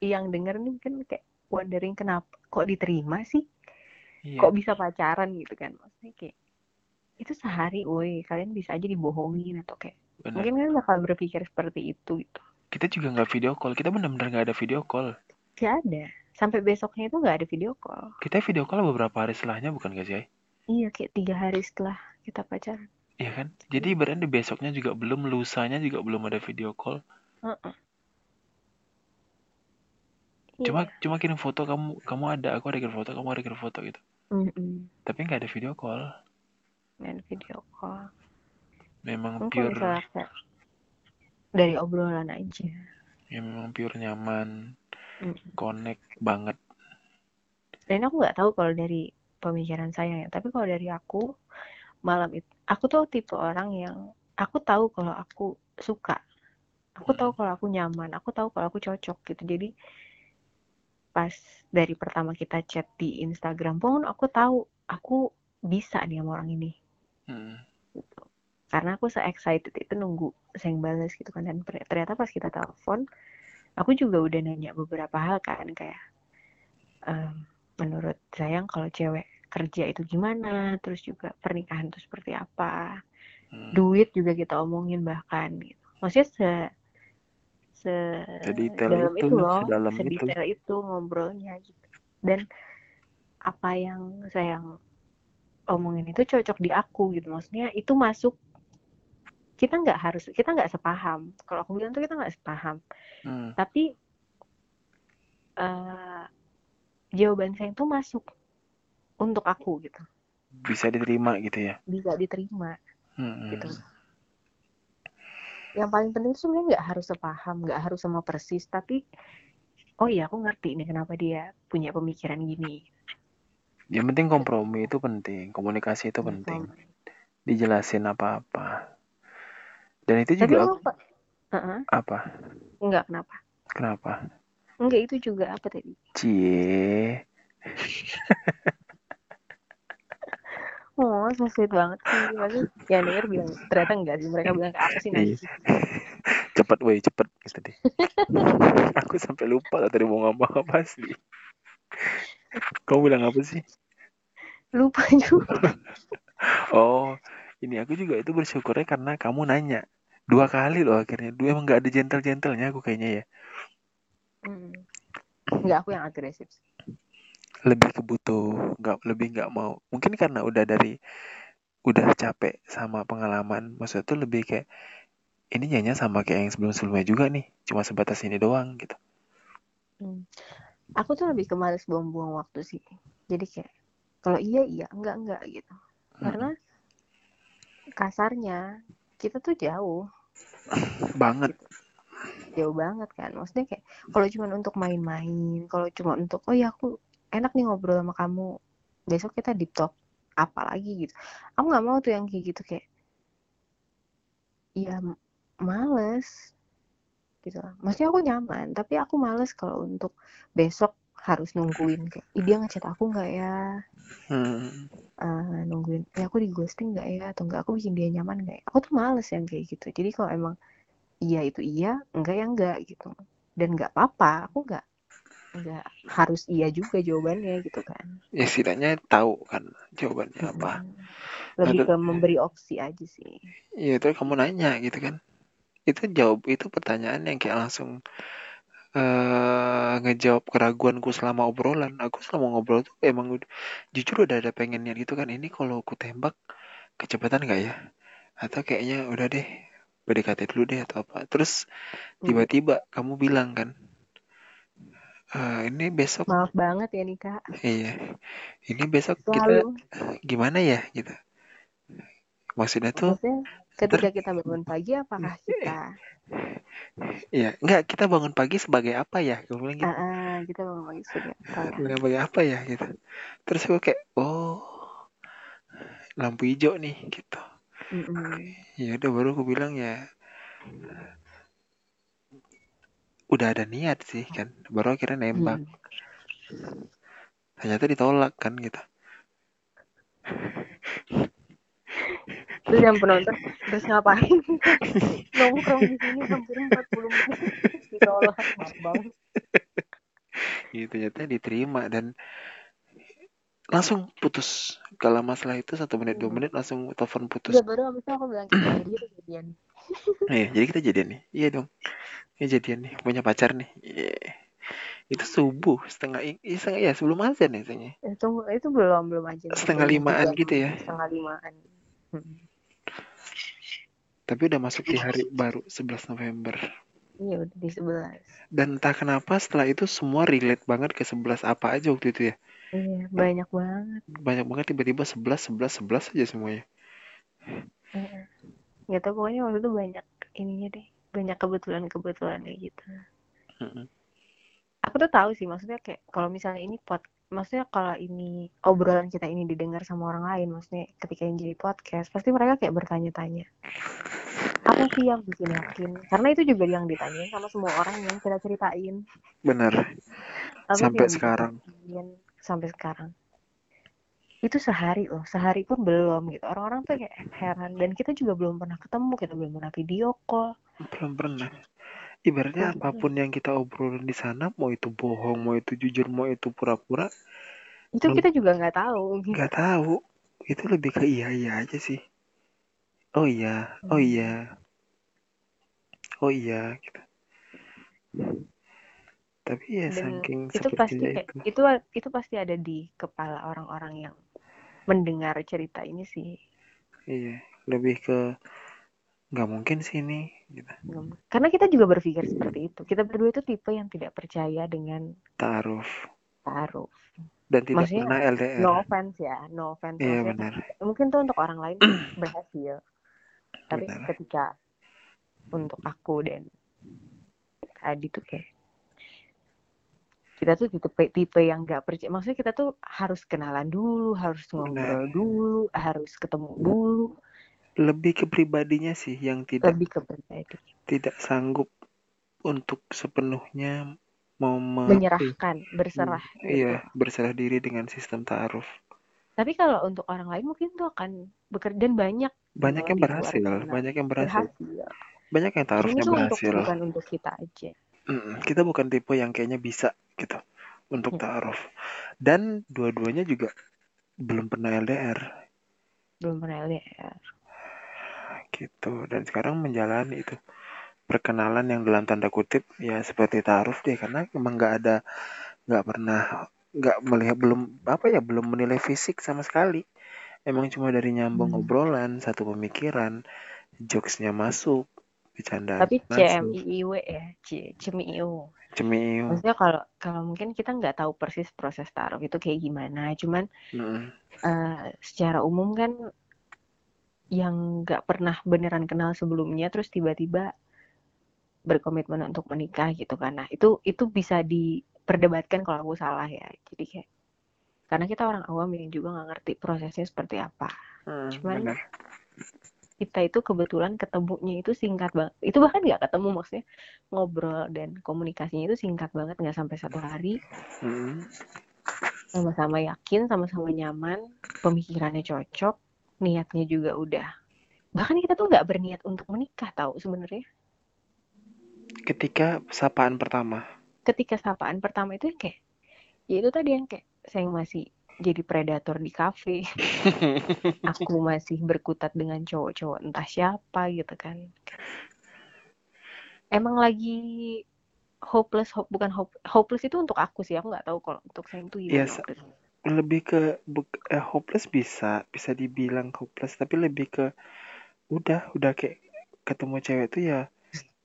yang denger nih mungkin kayak wondering kenapa kok diterima sih Iya. kok bisa pacaran gitu kan maksudnya kayak itu sehari woi kalian bisa aja dibohongin atau kayak Bener. mungkin kan bakal berpikir seperti itu gitu Kita juga nggak video call. Kita bener-bener nggak ada video call. gak ada sampai besoknya itu nggak ada video call Kita video call beberapa hari setelahnya bukan gak sih? Iya kayak tiga hari setelah kita pacaran Iya kan? Jadi berarti besoknya juga belum, lusanya juga belum ada video call. Heeh. Cuma Iya. cuma kirim foto kamu, kamu ada, aku ada kirim foto, kamu ada kirim foto gitu. Mm-mm. Tapi nggak ada video call. Nggak ada video call Memang Mungkin pure, misalnya dari obrolan aja ya memang pure nyaman, Mm. connect banget. dan aku nggak tahu kalau dari pemikiran saya ya tapi kalau dari aku malam itu aku tuh tipe orang yang aku tahu kalau aku suka. Aku tahu kalau aku nyaman. Aku tahu kalau aku cocok gitu. Jadi pas dari pertama kita chat di Instagram pun aku tahu aku bisa nih sama orang ini. Hmm. gitu. karena aku se excited itu nunggu sayang balas gitu kan. Dan ternyata pas kita telepon aku juga udah nanya beberapa hal kan. Kayak um, menurut sayang kalau cewek kerja itu gimana terus juga pernikahan itu seperti apa. Hmm. duit juga kita omongin bahkan gitu. Maksudnya se se dalam itu, itu loh sedetail itu. itu ngobrolnya gitu. Dan apa yang sayang omongin itu cocok di aku gitu. Maksudnya itu masuk kita nggak harus kita nggak sepaham. Kalau aku bilang tuh kita nggak sepaham. Hmm. tapi uh, jawaban saya itu masuk untuk aku gitu bisa diterima gitu ya bisa diterima hmm. gitu yang paling penting sebenarnya nggak harus sepaham nggak harus sama persis tapi oh iya aku ngerti ini kenapa dia punya pemikiran gini yang penting kompromi itu penting komunikasi itu penting dijelasin apa-apa dan itu juga Tapi apa? Uh-huh. apa? Enggak, kenapa? Kenapa? Enggak, itu juga apa tadi? Cie. oh, so sweet banget sih. Maksudnya yang denger bilang, ternyata enggak sih. Mereka bilang, apa sih nanti? Iya. cepet, woi, cepet. Gitu deh. Aku sampai lupa lah tadi mau ngomong apa sih. Kamu bilang apa sih? Lupa juga. oh, ini aku juga itu bersyukurnya karena kamu nanya dua kali loh akhirnya dua emang nggak ada gentle gentlenya aku kayaknya ya hmm. nggak aku yang agresif lebih kebutuh nggak lebih nggak mau. Mungkin karena udah dari udah capek sama pengalaman. Maksudnya tuh lebih kayak ini nyanyi sama kayak yang sebelum sebelumnya juga nih. Cuma sebatas ini doang gitu. Hmm. aku tuh lebih ke males buang-buang waktu sih. Jadi kayak kalau iya iya. Enggak enggak gitu. Hmm. karena kasarnya kita tuh jauh. Banget. Gitu. jauh banget kan. Maksudnya kayak kalau cuma untuk main-main kalau cuma untuk oh ya aku enak nih ngobrol sama kamu. Besok kita deep talk apa lagi gitu. Aku nggak mau tuh yang kayak gitu kayak ya males gitu. Maksudnya aku nyaman tapi aku males kalau untuk besok harus nungguin kayak dia ngechat aku nggak ya? Hmm. uh, nungguin ya aku di ghosting nggak ya? Atau enggak aku bikin dia nyaman nggak ya? Aku tuh males yang kayak gitu. Jadi kalau emang iya itu iya enggak ya enggak gitu. Dan nggak apa-apa aku nggak nggak harus iya juga jawabannya gitu kan ya setidaknya tahu kan jawabannya hmm. apa lebih ke memberi opsi aja sih iya itu kamu nanya gitu kan itu jawab itu pertanyaan yang kayak langsung uh, ngejawab keraguanku selama obrolan. Aku selama ngobrol tuh emang jujur udah ada pengennya gitu kan. Ini kalau aku tembak kecepatan nggak ya? Atau kayaknya udah deh PDKT dulu deh atau apa. Terus hmm. tiba-tiba hmm. kamu bilang kan, Uh, ini besok maaf banget ya Nika iya ini besok Selalu. kita gimana ya gitu maksudnya tuh maksudnya ketika kita bangun pagi apakah kita Iya, enggak kita bangun pagi sebagai apa ya? Gue bilang gitu. Uh, kita bangun pagi sebagai apa? Sebagai apa ya gitu. Terus gue kayak, oh lampu hijau nih gitu. Mm -mm. Ya udah baru gue bilang ya udah ada niat sih kan. Baru akhirnya nembak. Mm. Ternyata ditolak kan gitu. Terus yang penonton terus ngapain? Nongkrong di sini hampir 40 menit ditolak. Bang itu ternyata diterima dan langsung putus. Kalau masalah itu satu menit dua hmm. menit langsung telepon putus. Ya baru abis itu aku bilang kita jadi jadian. Iya jadi kita jadian nih. Iya dong ini jadian nih punya pacar nih yeah. itu subuh setengah iya setengah ya sebelum azan ya itu itu belum belum aja setengah limaan gitu ya setengah limaan hmm. Tapi udah masuk di hari baru 11 November. Iya udah di 11. Dan entah kenapa setelah itu semua relate banget ke 11 apa aja waktu itu ya. Iya banyak banget. Banyak banget tiba-tiba 11, 11, 11 aja semuanya. Iya. Gak tau pokoknya waktu itu banyak ininya deh. Banyak kebetulan-kebetulan kayak gitu. Mm -hmm. Aku tuh tahu sih maksudnya kayak kalau misalnya ini pot maksudnya kalau ini obrolan kita ini didengar sama orang lain maksudnya ketika yang jadi podcast pasti mereka kayak bertanya-tanya apa sih yang bikin yakin? Karena itu juga yang ditanyain sama semua orang yang kita ceritain. Bener sampai sekarang. sampai sekarang itu sehari loh sehari pun belum gitu. Orang-orang tuh kayak heran. Dan kita juga belum pernah ketemu kita belum pernah video call. Belum pernah. Ibaratnya Belum apa pun yang kita obrolin di sana mau itu bohong mau itu jujur mau itu pura-pura itu Belum- kita juga nggak tahu. Gitu. nggak tahu. Itu lebih ke iya iya aja sih. Oh iya oh Hmm. iya. Oh iya gitu. Tapi ya dan saking itu pasti itu. itu itu pasti ada di kepala orang-orang yang mendengar cerita ini sih. Iya lebih ke nggak mungkin sih ini gitu. Karena kita juga berpikir seperti itu. Kita berdua itu tipe yang tidak percaya dengan taaruf. Taruh dan tidak Maksudnya, pernah LDR no offense ya no offense. Iya benar. mungkin tuh untuk orang lain berhasil. Tapi Benar. ketika untuk aku dan Adi tuh kayak kita tuh tipe tipe yang nggak percaya. Maksudnya kita tuh harus kenalan dulu harus ngobrol Benar. dulu harus ketemu dulu. Lebih ke pribadinya sih yang tidak lebih ke pribadi. tidak sanggup untuk sepenuhnya mau me- menyerahkan berserah gitu. iya berserah diri dengan sistem taaruf. Tapi kalau untuk orang lain mungkin tuh akan bekerja dan banyak banyak loh yang berhasil banyak yang berhasil. Berhasil. Banyak yang taarufnya tuh untuk berhasil. bukan untuk kita aja. Mm, kita bukan tipe yang kayaknya bisa gitu untuk Hmm. taaruf. Dan dua-duanya juga belum pernah LDR belum pernah lihat gitu. Dan sekarang menjalani itu perkenalan yang dalam tanda kutip ya seperti taaruf deh karena emang nggak ada nggak pernah nggak melihat belum apa ya belum menilai fisik sama sekali. Emang cuma dari nyambung Hmm. obrolan satu pemikiran jokesnya masuk bercanda tapi CMIIW ya C CMIIW cemiu maksudnya kalau kalau mungkin kita nggak tahu persis proses taruh itu kayak gimana cuman Mm, eh, secara umum kan yang nggak pernah beneran kenal sebelumnya terus tiba-tiba berkomitmen untuk menikah gitu kan. Nah itu itu bisa diperdebatkan kalau aku salah ya. Jadi kayak karena kita orang awam yang juga nggak ngerti prosesnya seperti apa. Mm, Cuman- benar kita itu kebetulan ketemunya itu singkat banget itu bahkan nggak ketemu maksudnya. Ngobrol dan komunikasinya itu singkat banget nggak sampai satu hari. Mm, sama-sama yakin sama-sama nyaman pemikirannya cocok niatnya juga udah. Bahkan kita tuh nggak berniat untuk menikah tahu sebenarnya. Ketika sapaan pertama? Ketika sapaan pertama itu yang kayak ya itu tadi yang kayak saya masih jadi predator di kafe aku masih berkutat dengan cowok-cowok entah siapa gitu kan emang lagi hopeless hope bukan hope hopeless itu untuk aku sih aku nggak tahu kalau untuk saya itu gimana Yes. waktu itu. lebih ke eh, hopeless bisa bisa dibilang hopeless tapi lebih ke udah udah kayak ketemu cewek tuh ya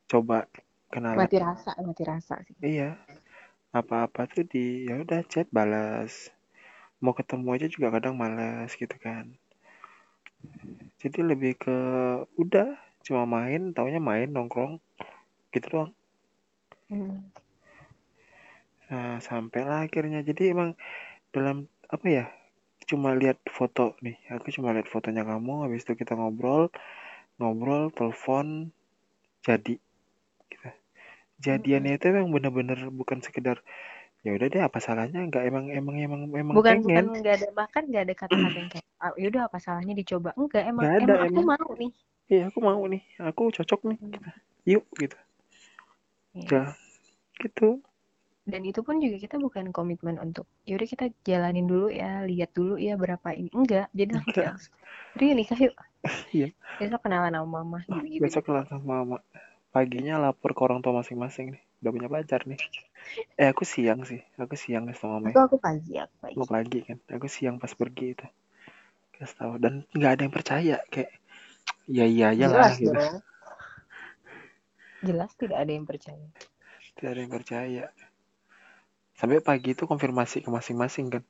coba kenalan mati rasa mati rasa sih iya apa-apa tuh di ya udah chat balas mau ketemu aja juga kadang malas gitu kan. Jadi lebih ke udah cuma main taunya main nongkrong gitu doang. Hmm. nah sampailah akhirnya. Jadi emang dalam apa ya cuma lihat foto nih. Aku cuma lihat fotonya kamu habis itu kita ngobrol ngobrol telepon jadi. Gitu. jadiannya itu emang bener-bener bukan sekedar ya udah deh apa salahnya? Nggak emang emang emang emang bukan bukan pengen nggak ada bahkan nggak ada kata-kata yang kayak ah, yaudah apa salahnya dicoba? Enggak emang Nggak ada, emang aku emang. mau nih. Iya aku mau nih. Aku cocok nih. Gitu. yuk gitu. Iya. ya gitu. Dan itu pun juga kita bukan komitmen untuk yaudah kita jalanin dulu ya lihat dulu ya berapa ini. Enggak jadi langsung udah ya nikah yuk. Iya. besok kenalan sama mama gitu gitu besok kelar sama mama. Paginya lapor ke orang tua masing-masing nih udah punya pacar nih. Eh aku siang sih. Aku siang sama itu aku pagi aku pagi. Mau pagi kan. Aku siang pas pergi itu. Kasih tahu. Dan nggak ada yang percaya. Kayak ya iya aja lah gitu. dong. Jelas tidak ada yang percaya. Tidak ada yang percaya. Sampai pagi itu konfirmasi ke masing-masing kan.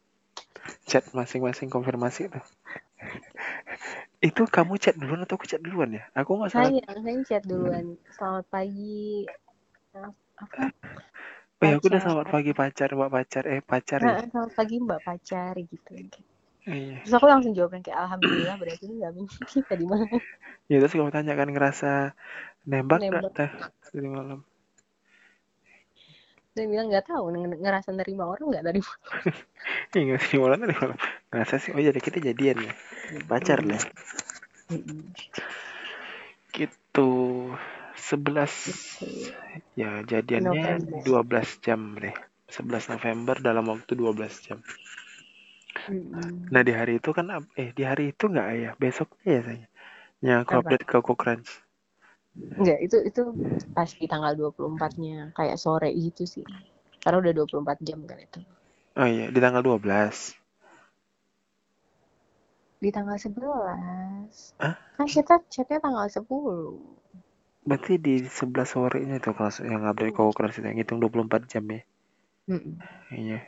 Chat masing-masing konfirmasi tuh. Itu kamu chat duluan atau aku chat duluan ya? Aku nggak salah. Saya saya chat duluan. Selamat pagi apa oh ya aku udah selamat pagi pacar mbak pacar. Eh pacar ya? Nah, selamat pagi mbak pacar gitu iya. Terus aku langsung jawab kayak alhamdulillah berarti nggak mungkin kita di mana ya terus kamu tanya kan ngerasa nembak nggak teh dari malam? Dia bilang nggak tahu ng- ngerasa nerima orang nggak dari Iya nggak sih malah tadi malah ngerasa sih oh jadi kita jadian ya. Pacar lah gitu 11 Gitu. ya jadiannya November. 12 jam deh 11 November dalam waktu 12 jam Mm-mm. nah di hari itu kan eh di hari itu nggak ya besoknya ya saya yang aku Apa? update ke Crunch Enggak, itu itu pas di tanggal 24-nya kayak sore gitu sih. Karena udah 24 jam kan itu. oh iya di tanggal 12 Di tanggal 11. Hah? Kan kita chatnya tanggal 10. Berarti di 11 sorenya tuh kelas yang update ke Crunch itu yang hitung 24 jam ya iya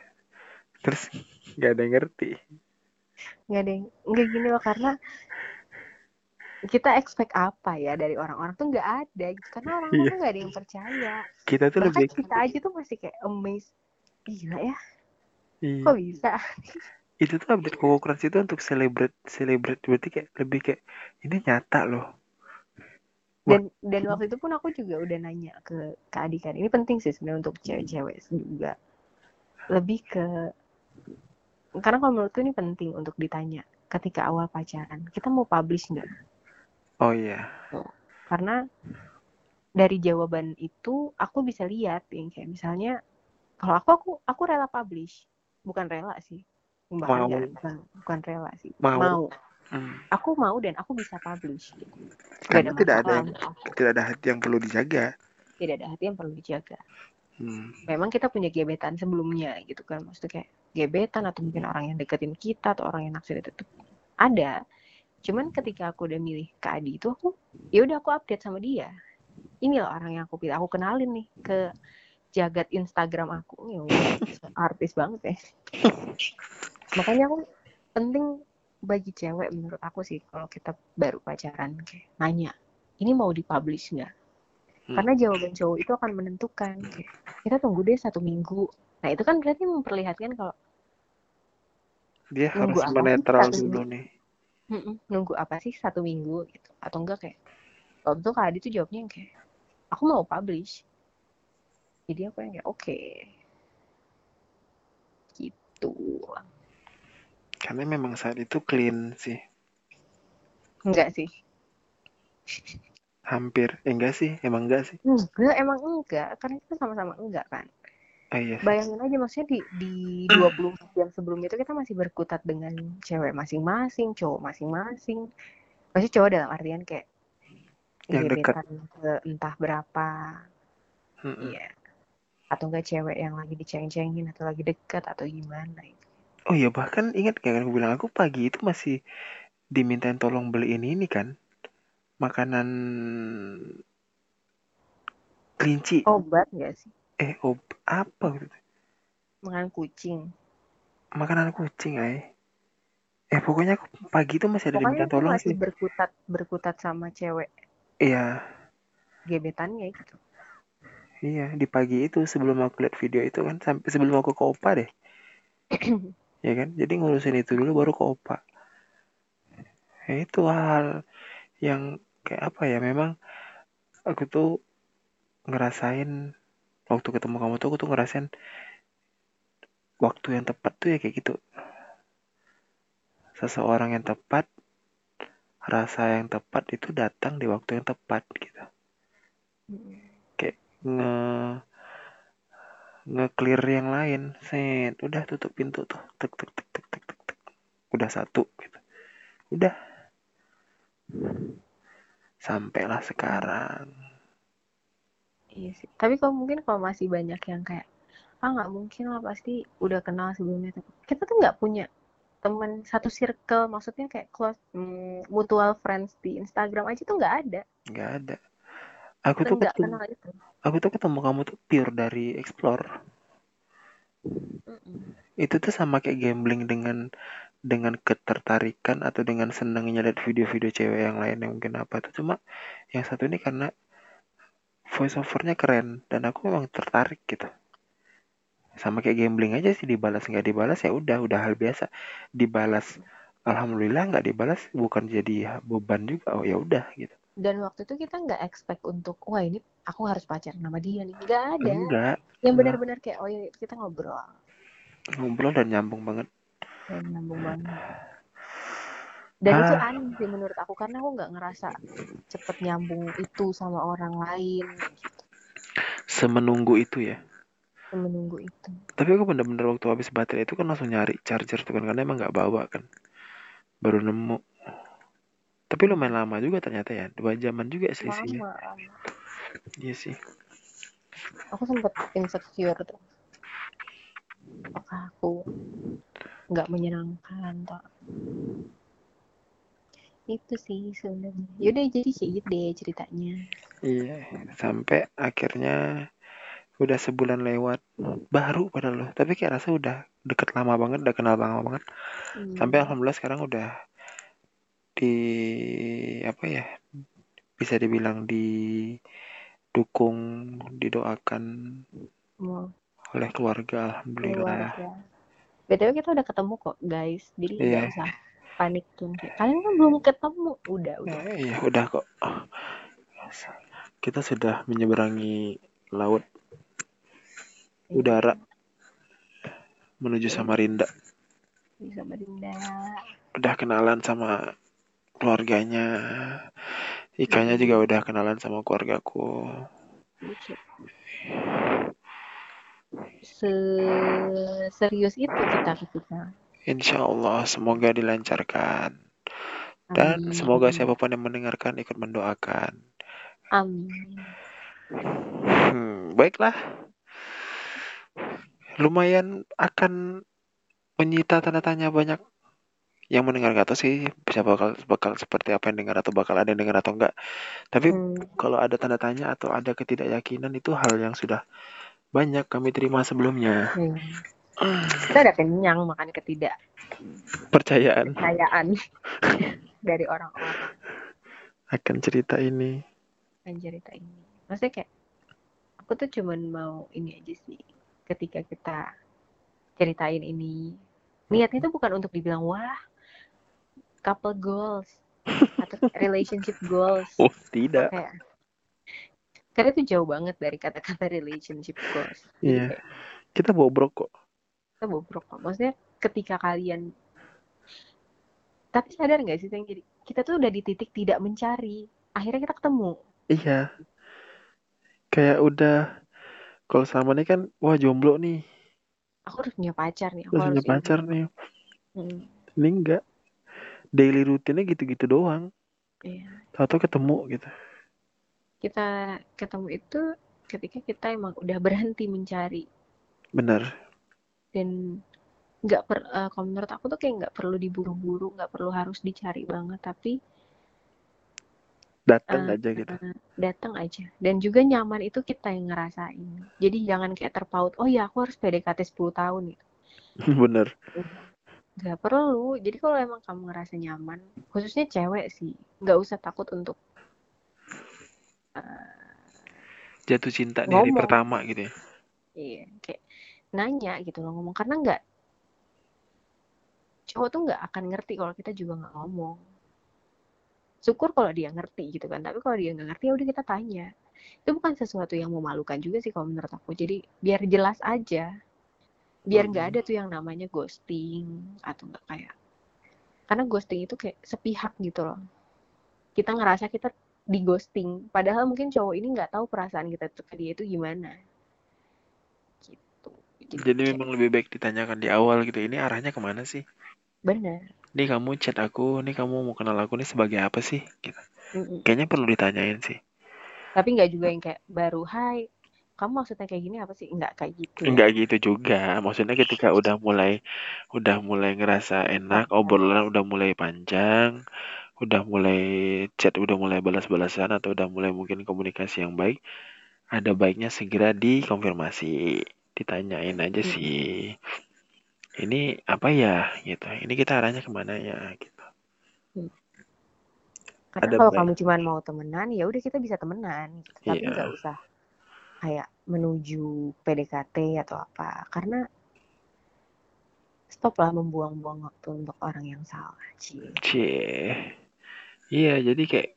terus nggak ada yang ngerti Nggak ada yang, nggak gini loh karena kita expect apa ya dari orang-orang tuh nggak ada gitu. Karena orang-orang tuh nggak ada yang percaya. kita tuh Bahkan lebih kita aja tuh masih kayak amazed. Gila ya, iya. kok bisa? itu tuh update Koko itu untuk celebrate celebrate berarti kayak lebih kayak ini nyata loh Dan dan waktu itu pun aku juga udah nanya ke ke Adi kan. Ini penting sih sebenarnya untuk cewek-cewek juga. Lebih ke karena kalau menurutku ini penting untuk ditanya ketika awal pacaran. Kita mau publish nggak? oh iya Karena dari jawaban itu aku bisa lihat yang kayak misalnya kalau aku aku aku rela publish. Bukan rela sih. Bahkan Mau. bukan, bukan rela sih. Mau. mau. Hmm. Aku mau dan aku bisa publish. Gitu. Nggak karena tidak ada yang tidak ada hati yang perlu dijaga Tidak ada hati yang perlu dijaga. hmm. memang kita punya gebetan sebelumnya gitu kan maksudnya kayak gebetan atau mungkin orang yang deketin kita atau orang yang naksir itu ada cuman ketika aku udah milih ke Adi itu aku ya udah aku update sama dia ini loh orang yang aku pilih aku kenalin nih ke jagat Instagram aku ya artis banget ya makanya aku penting bagi cewek menurut aku sih kalau kita baru pacaran kayak nanya ini mau dipublish nggak? Hmm. karena jawaban cowok itu akan menentukan kayak, kita tunggu deh satu minggu. Nah itu kan berarti memperlihatkan kalau dia harus apa? menetral dulu nih. "Mm-mm, nunggu apa sih satu minggu gitu atau enggak kayak waktu itu Kak Adi tuh jawabnya yang kayak aku mau publish. Jadi aku yang kayak oke. Gitu karena memang saat itu clean sih. Enggak sih. Hampir. Eh, enggak sih. Emang enggak sih. Enggak emang enggak. Karena kita sama-sama enggak kan? Oh iya sih. bayangin aja maksudnya di di 24 jam sebelum itu kita masih berkutat dengan cewek masing-masing cowok masing-masing. Masih cowok dalam artian kayak Yang dekat. ke entah berapa. Iya. Atau enggak cewek yang lagi diceng-cengin atau lagi dekat atau gimana gitu. Oh iya bahkan ingat gak kan aku bilang aku pagi itu masih dimintain tolong beliin ini kan makanan kelinci. Obat enggak sih? Eh ob apa gitu makan kucing. Makanan kucing ay. Eh pokoknya aku pagi itu masih ada pokoknya diminta itu tolong masih sih. berkutat berkutat sama cewek. Iya. Gebetannya gitu iya di pagi itu sebelum aku lihat video itu kan sampai sebelum aku ke opa deh ya kan? Jadi ngurusin itu dulu baru ke opa. Ya, itu hal yang kayak apa ya memang aku tuh ngerasain waktu ketemu kamu tuh aku tuh ngerasain waktu yang tepat tuh ya kayak gitu. Seseorang yang tepat rasa yang tepat itu datang di waktu yang tepat gitu. Nge nge clear yang lain set udah tutup pintu tuh tek tek tek tek tek tek, tek. udah satu gitu udah sampailah sekarang Iya sih. Tapi kalau mungkin kalau masih banyak yang kayak ah nggak mungkin lah pasti udah kenal sebelumnya. Kita tuh nggak punya teman satu circle, maksudnya kayak close mm, mutual friends di Instagram aja tuh nggak ada. nggak ada aku tuh ketemu kenal itu. aku tuh ketemu kamu tuh pure dari explore. Mm-mm. itu tuh sama kayak gambling dengan dengan ketertarikan atau dengan senangnya lihat video-video cewek yang lain yang mungkin apa tuh. Cuma yang satu ini karena voice overnya keren dan aku memang tertarik gitu. Sama kayak gambling aja sih dibalas nggak dibalas ya udah udah hal biasa. Dibalas alhamdulillah nggak dibalas bukan jadi beban juga. Oh ya udah gitu dan waktu itu kita nggak expect untuk wah ini aku harus pacaran sama dia nih. Nggak ada. Enggak yang benar-benar kayak oh ya kita ngobrol. Ngobrol dan nyambung banget. Dan nyambung banget. Dan itu Ah. aneh sih menurut aku karena aku nggak ngerasa cepet nyambung itu sama orang lain. Semenunggu itu ya. Menunggu itu. Tapi aku bener-bener waktu habis baterai itu kan langsung nyari charger tuh kan karena emang nggak bawa kan. Baru nemu tapi lumayan lama juga ternyata ya dua jaman juga selisihnya lama iya sih. Aku sempet insecure tuh. Apakah aku nggak menyenangkan atau itu sih sebenarnya. Yaudah jadi kayak gitu deh ceritanya. Iya sampai akhirnya udah sebulan lewat baru padahal loh. Tapi kayak rasa udah deket lama banget udah kenal lama banget. Hmm. sampai alhamdulillah sekarang udah di apa ya bisa dibilang didukung didoakan mau oleh keluarga alhamdulillah. Keluarga. Btw kita udah ketemu kok guys. Jadi nggak Iya. usah panik tuh. Kayak kalian kan belum ketemu. Udah udah. Eh, iya udah kok. Kita sudah menyeberangi laut udara menuju Samarinda. Bisa berindah udah kenalan sama keluarganya. Ikannya juga udah kenalan sama keluargaku. Se serius itu kita ketika Insya Allah semoga dilancarkan. Dan Amin. semoga siapa pun yang mendengarkan ikut mendoakan. Amin. Hmm, baiklah. Lumayan akan menyita tanda tanya banyak yang mendengar nggak tahu sih bisa bakal bakal seperti apa yang dengar atau bakal ada yang dengar atau enggak. Tapi Hmm, kalau ada tanda tanya atau ada ketidakyakinan itu hal yang sudah banyak kami terima sebelumnya. iya. kita udah kenyang makan ketidakpercayaan Percayaan dari orang-orang akan cerita ini. yang cerita ini maksudnya kayak aku tuh cuman mau ini aja sih ketika kita ceritain ini niatnya tuh bukan untuk dibilang wah couple goals atau relationship goals Oh, tidak. kayak karena itu jauh banget dari kata-kata relationship goals Iya. kayak Kita bobrok kok. kita bobrok kok maksudnya ketika kalian tapi sadar nggak sih yang jadi kita tuh udah di titik tidak mencari akhirnya kita ketemu Iya. Kayak udah kalau selama ini kan wah jomblo nih, aku harus punya pacar nih aku harus punya pacar ini. nih. Mm, Ini enggak. Daily rutinnya gitu-gitu doang. iya. Tahu-tahu ketemu gitu. kita ketemu itu ketika kita emang udah berhenti mencari Bener. dan nggak per eh, kalau menurut aku tuh kayak nggak perlu diburu-buru nggak perlu harus dicari banget tapi Datang eh, aja gitu. eh, datang aja dan juga nyaman itu kita yang ngerasain jadi jangan kayak terpaut oh ya aku harus PDKT 10 tahun gitu Bener. Nggak perlu jadi kalau emang kamu ngerasa nyaman khususnya cewek sih nggak usah takut untuk eh, Jatuh cinta di hari pertama gitu ya. Iya, kayak nanya gitu loh ngomong karena nggak cowok tuh nggak akan ngerti kalau kita juga nggak ngomong. Syukur kalau dia ngerti gitu kan, tapi kalau dia nggak ngerti ya udah kita tanya. Itu bukan sesuatu yang memalukan juga sih kalau menurut aku. Jadi biar jelas aja, biar nggak ada tuh yang namanya ghosting atau nggak kayak. Karena ghosting itu kayak sepihak gitu loh. Kita ngerasa kita di ghosting, padahal mungkin cowok ini nggak tahu perasaan kita tuh ke dia itu gimana. Gitu. Jadi kayak- memang lebih baik ditanyakan di awal gitu. Ini arahnya ke mana sih? Bener. Nih kamu chat aku, nih kamu mau kenal aku nih sebagai apa sih? Gitu. Mm-mm. Kayaknya perlu ditanyain sih. Tapi nggak juga yang kayak baru, hai, kamu maksudnya kayak gini apa sih? Nggak kayak gitu. ya. Enggak gitu juga. Maksudnya ketika udah mulai udah mulai ngerasa enak, obrolan udah mulai panjang, udah mulai chat, udah mulai balas-balasan atau udah mulai mungkin komunikasi yang baik, ada baiknya segera dikonfirmasi, ditanyain aja Mm. sih. Ini apa ya gitu. Ini kita arahnya ke mana ya gitu. Karena Ada kalau baik- kamu cuma mau temenan, ya udah kita bisa temenan. Gitu. Tapi Iya. nggak usah kayak menuju PDKT atau apa. Karena stop lah membuang-buang waktu untuk orang yang salah. Cie. Cie. Iya, jadi kayak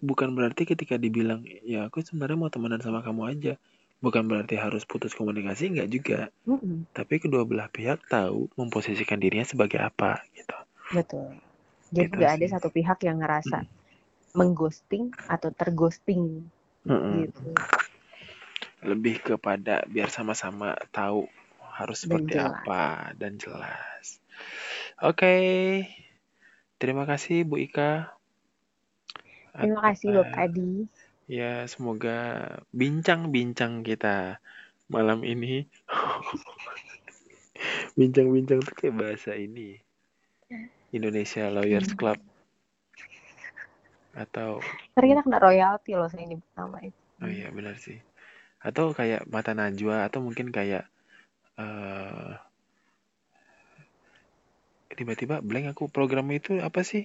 bukan berarti ketika dibilang ya aku sebenarnya mau temenan sama kamu aja bukan berarti harus putus komunikasi nggak juga Mm-mm. tapi kedua belah pihak tahu memposisikan dirinya sebagai apa gitu betul jadi Gitu nggak ada satu pihak yang ngerasa mengghosting atau terghosting Mm-mm. gitu lebih kepada biar sama-sama tahu harus Dan seperti jelas. apa dan jelas oke terima kasih Bu Ika terima kasih Bapak Adi Ya, semoga bincang-bincang kita malam ini. Bincang-bincang tuh kayak bahasa ini. Indonesia Lawyers Club. Atau, Ntar kita kena royalti loh saya nyebut nama itu oh iya benar sih. Atau kayak Mata Najwa, atau mungkin kayak eh tiba-tiba blank aku programnya itu apa sih?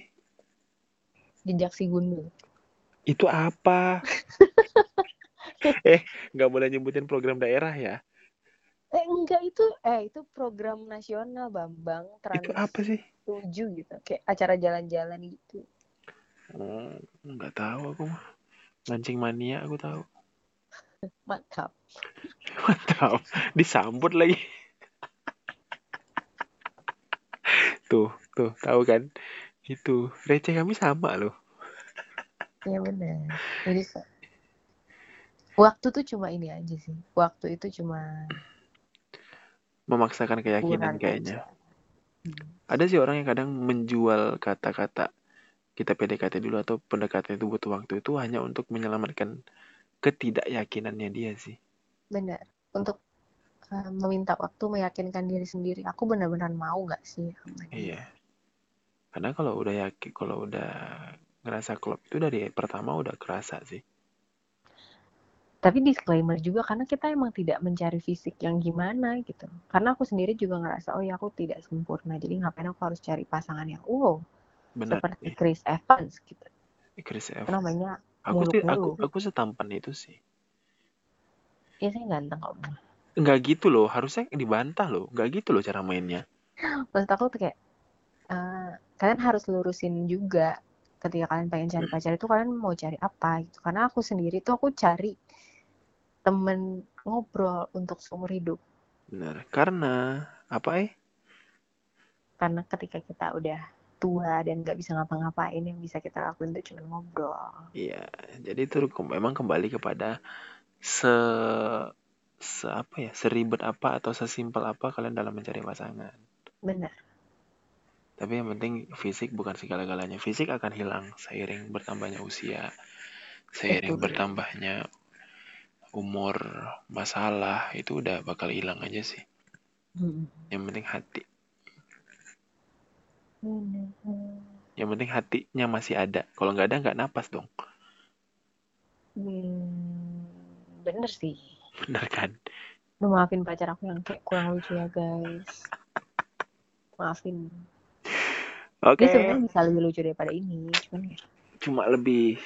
jejak si gundul Itu apa? eh, nggak boleh nyebutin program daerah ya? eh enggak itu eh itu program nasional Bambang trans Itu apa sih? tujuh gitu kayak acara jalan-jalan gitu Oh, nggak tahu aku mah. Mancing mania aku tahu. Mantap Mantap. Disambut lagi. tuh, tuh, tahu kan? Itu receh kami sama loh. ya benar jadi waktu tuh cuma ini aja sih waktu itu cuma Memaksakan keyakinan kayaknya. Hmm. Ada sih orang yang kadang menjual kata-kata kita PDKT dulu atau pendekatan itu butuh waktu itu hanya untuk menyelamatkan ketidakyakinannya dia sih. benar untuk uh, meminta waktu meyakinkan diri sendiri aku benar-benar mau nggak sih Iya. Karena kalau udah yakin, kalau udah ngerasa klop itu dari pertama udah kerasa sih. tapi disclaimer juga karena kita emang tidak mencari fisik yang gimana gitu karena aku sendiri juga ngerasa oh ya aku tidak sempurna jadi ngapain aku harus cari pasangan yang wow Benar seperti sih. Chris Evans gitu Chris Evans. namanya Aku tuh aku aku setampan itu sih. ya saya ganteng kok Enggak gitu loh, harusnya dibantah loh. Enggak gitu loh cara mainnya. maksud aku tuh kayak eh, kalian harus lurusin juga ketika kalian pengen cari pacar itu kalian mau cari apa gitu karena aku sendiri tuh aku cari temen ngobrol untuk seumur hidup Benar. Karena apa eh? karena ketika kita udah tua dan nggak bisa ngapa-ngapain yang bisa kita lakuin itu cuma ngobrol Iya, jadi itu memang kembali kepada se se apa ya, seribet apa atau sesimpel apa kalian dalam mencari pasangan. benar Tapi yang penting fisik bukan segala-galanya. Fisik akan hilang seiring bertambahnya usia, seiring Betul. bertambahnya umur, masalah itu udah bakal hilang aja sih. Hmm. Yang penting hati. Benar. Yang penting hatinya masih ada. Kalau nggak ada nggak napas dong. Hmm, bener sih Bener kan? Lu maafin pacar aku yang kayak kurang lucu ya guys maafin Oke. dia sebenarnya bisa lebih lucu daripada ini cuman ya Cuma lebih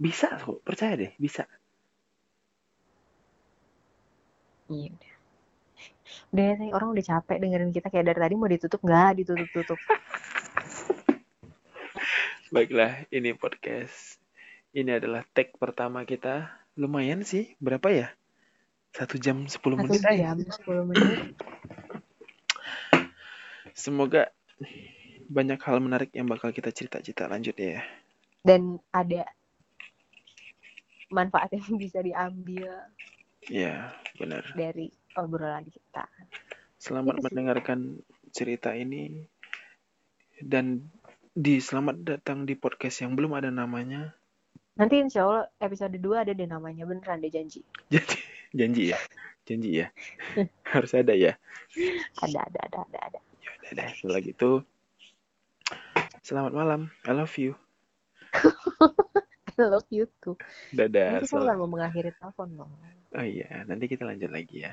bisa kok, percaya deh, bisa. iya udah ya, Say. orang udah capek dengerin kita kayak dari tadi mau ditutup nggak ditutup tutup Baiklah, ini podcast. Ini adalah tag pertama kita. Lumayan sih, berapa ya? Satu jam 10 satu menit aja. jam 10 menit Semoga banyak hal menarik yang bakal kita cerita-cerita lanjut ya. dan ada manfaat yang bisa diambil Ya, benar. dari obrolan kita Selamat Itu sih. mendengarkan cerita ini. Dan di selamat datang di podcast yang belum ada namanya. nanti insya Allah episode 2 ada deh namanya beneran deh janji Jadi janji ya. Janji ya. Harus ada ya. ada ada ada ada ada Ya udah deh, kalau gitu. Selamat malam. I love you. I love you too Dadah. Nanti kita mau mengakhiri telepon loh Oh iya, nanti kita lanjut lagi ya.